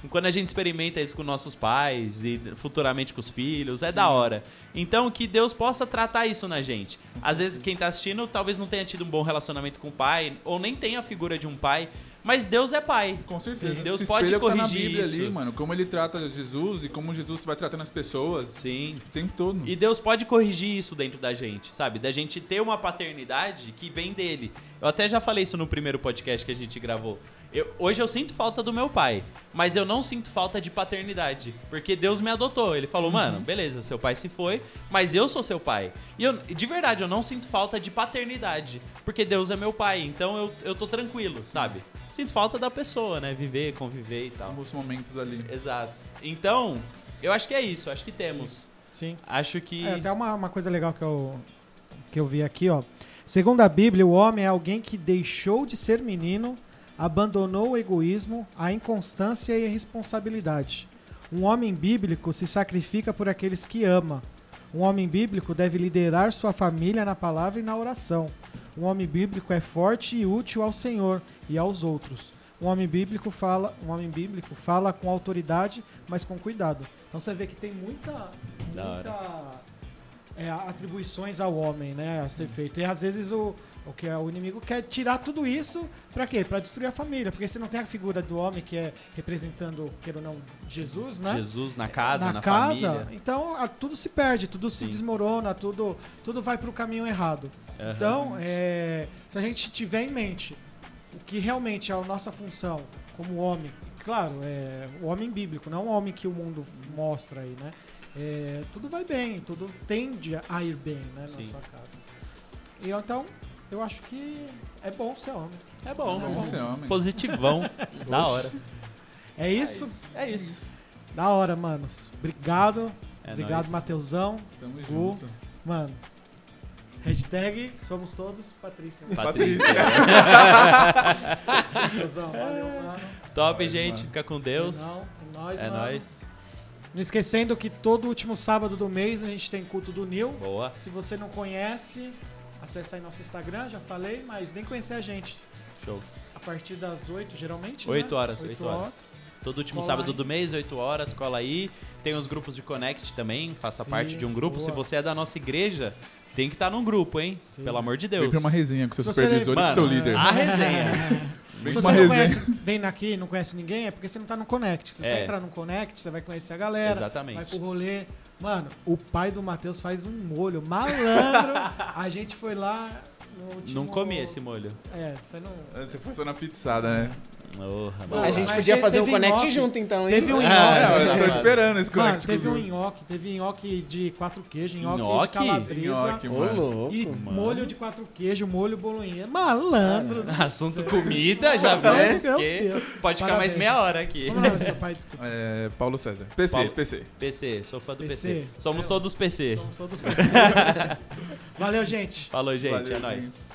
B: Quando a gente experimenta isso com nossos pais e futuramente com os filhos, é da hora. Então, que Deus possa tratar isso na gente. Às vezes, quem tá assistindo talvez não tenha tido um bom relacionamento com o pai, ou nem tenha a figura de um pai, mas Deus é pai.
D: Com certeza.
B: Deus
D: Se
B: pode
D: que tá na
B: corrigir
D: Bíblia
B: isso.
D: ali, mano. Como ele trata Jesus e como Jesus vai tratando as pessoas
B: Sim.
D: o tempo todo.
B: E Deus pode corrigir isso dentro da gente, sabe? Da gente ter uma paternidade que vem dele. Eu até já falei isso no primeiro podcast que a gente gravou. Eu- hoje eu sinto falta do meu pai, mas eu não sinto falta de paternidade. Porque Deus me adotou. Ele falou, mano, beleza, seu pai se foi, mas eu sou seu pai. E eu, de verdade, eu não sinto falta de paternidade. Porque Deus é meu pai, então eu, eu tô tranquilo, sabe? Sinto falta da pessoa, né? Viver, conviver e tal.
D: Alguns momentos ali.
B: Exato. Então, eu acho que é isso, acho que temos.
A: Sim.
B: Acho que.
A: É, até uma, uma coisa legal que eu, que eu vi aqui, ó. Segundo a Bíblia, o homem é alguém que deixou de ser menino, abandonou o egoísmo, a inconstância e a responsabilidade. Um homem bíblico se sacrifica por aqueles que ama. Um homem bíblico deve liderar sua família na palavra e na oração. Um homem bíblico é forte e útil ao Senhor e aos outros. Um homem bíblico fala, um homem bíblico fala com autoridade, mas com cuidado. Então você vê que tem muita, muita é, atribuições ao homem, né, a ser feito. E às vezes o, o que é o inimigo quer tirar tudo isso pra quê? Pra destruir a família, porque você não tem a figura do homem que é representando, queira ou não, Jesus, né?
B: Jesus na casa, na,
A: casa,
B: família.
A: então a- tudo se perde, tudo se
B: Sim.
A: desmorona, tudo, tudo vai pro caminho errado.
B: Aham.
A: Então, é, se a gente tiver em mente o que realmente é a nossa função como homem, claro, é o homem bíblico, não o homem que o mundo mostra aí, né? É, tudo vai bem, tudo tende a ir bem, né, na
B: Sim.
A: sua casa. E então, eu acho que é bom ser homem.
B: É bom,
A: É
B: é
A: bom
B: bom.
D: ser homem.
B: Positivão. da hora.
A: É isso?
B: É isso.
A: Da hora, manos. Obrigado.
B: É
A: Obrigado,
B: nóis.
A: Mateusão.
D: Tamo
A: Gu.
D: junto.
A: Mano, hashtag somos todos Patrícia.
B: Patrícia.
A: Mateusão, valeu, mano.
B: Top,
D: Nóis,
B: gente.
D: mano.
B: Fica com Deus.
A: Não, é nóis,
B: É
A: mano.
B: nóis.
A: Não esquecendo que todo último sábado do mês a gente tem culto do Nil.
B: Boa.
A: Se você não conhece, acessa aí nosso Instagram, já falei, mas vem conhecer a gente.
B: Show.
A: A partir das 8, geralmente.
B: 8
A: né?
B: horas,
A: 8
B: 8 horas. Todo último
A: Cola
B: sábado
A: aí.
B: do mês, 8 horas, cola aí. Tem os grupos de Connect também, faça
A: Sim,
B: parte de um grupo. Se
A: boa.
B: você é da nossa igreja, tem que estar num grupo, hein?
A: Sim.
B: Pelo amor de Deus.
D: Vem pra uma resenha com seu
A: Se você-
D: supervisor e seu líder.
B: A resenha.
D: Vem
A: Se você não
D: resenha.
A: conhece, vem aqui e não conhece ninguém, é porque você não tá no Connect. Se você
B: É.
A: entrar no Connect, você vai conhecer a galera. Vai
B: Exatamente.
A: pro rolê. Mano, o pai do Matheus faz um molho malandro. a gente foi lá no último...
B: Não comi esse molho.
A: É, você não...
D: Você foi só na pizzada, né?
A: Mano.
C: A gente podia fazer um connect
A: nhoque.
C: junto então, hein?
A: Teve um
B: Ah,
A: nhoque.
D: É, eu tô esperando esse
A: Mano,
D: connect
A: teve
D: com o
A: um nhoque, teve nhoque de quatro queijos, nhoque,
B: Nhoque?
A: de calabresa.
D: Nhoque,
C: Ô,
D: mano.
C: louco.
A: E
B: Mano.
A: molho de quatro queijos, molho bolonhesa. Malandro.
B: Assunto comida, já que pode ficar mais
A: Parabéns.
B: meia hora aqui.
A: Vamos lá, seu pai, desculpa.
D: É, Paulo César. PC,
B: Paulo-
D: PC.
B: PC, sou fã do PC.
A: PC.
B: Somos todos PC.
A: Somos todos Valeu, gente.
B: Falou, gente.
D: Valeu,
B: é nóis.
D: gente.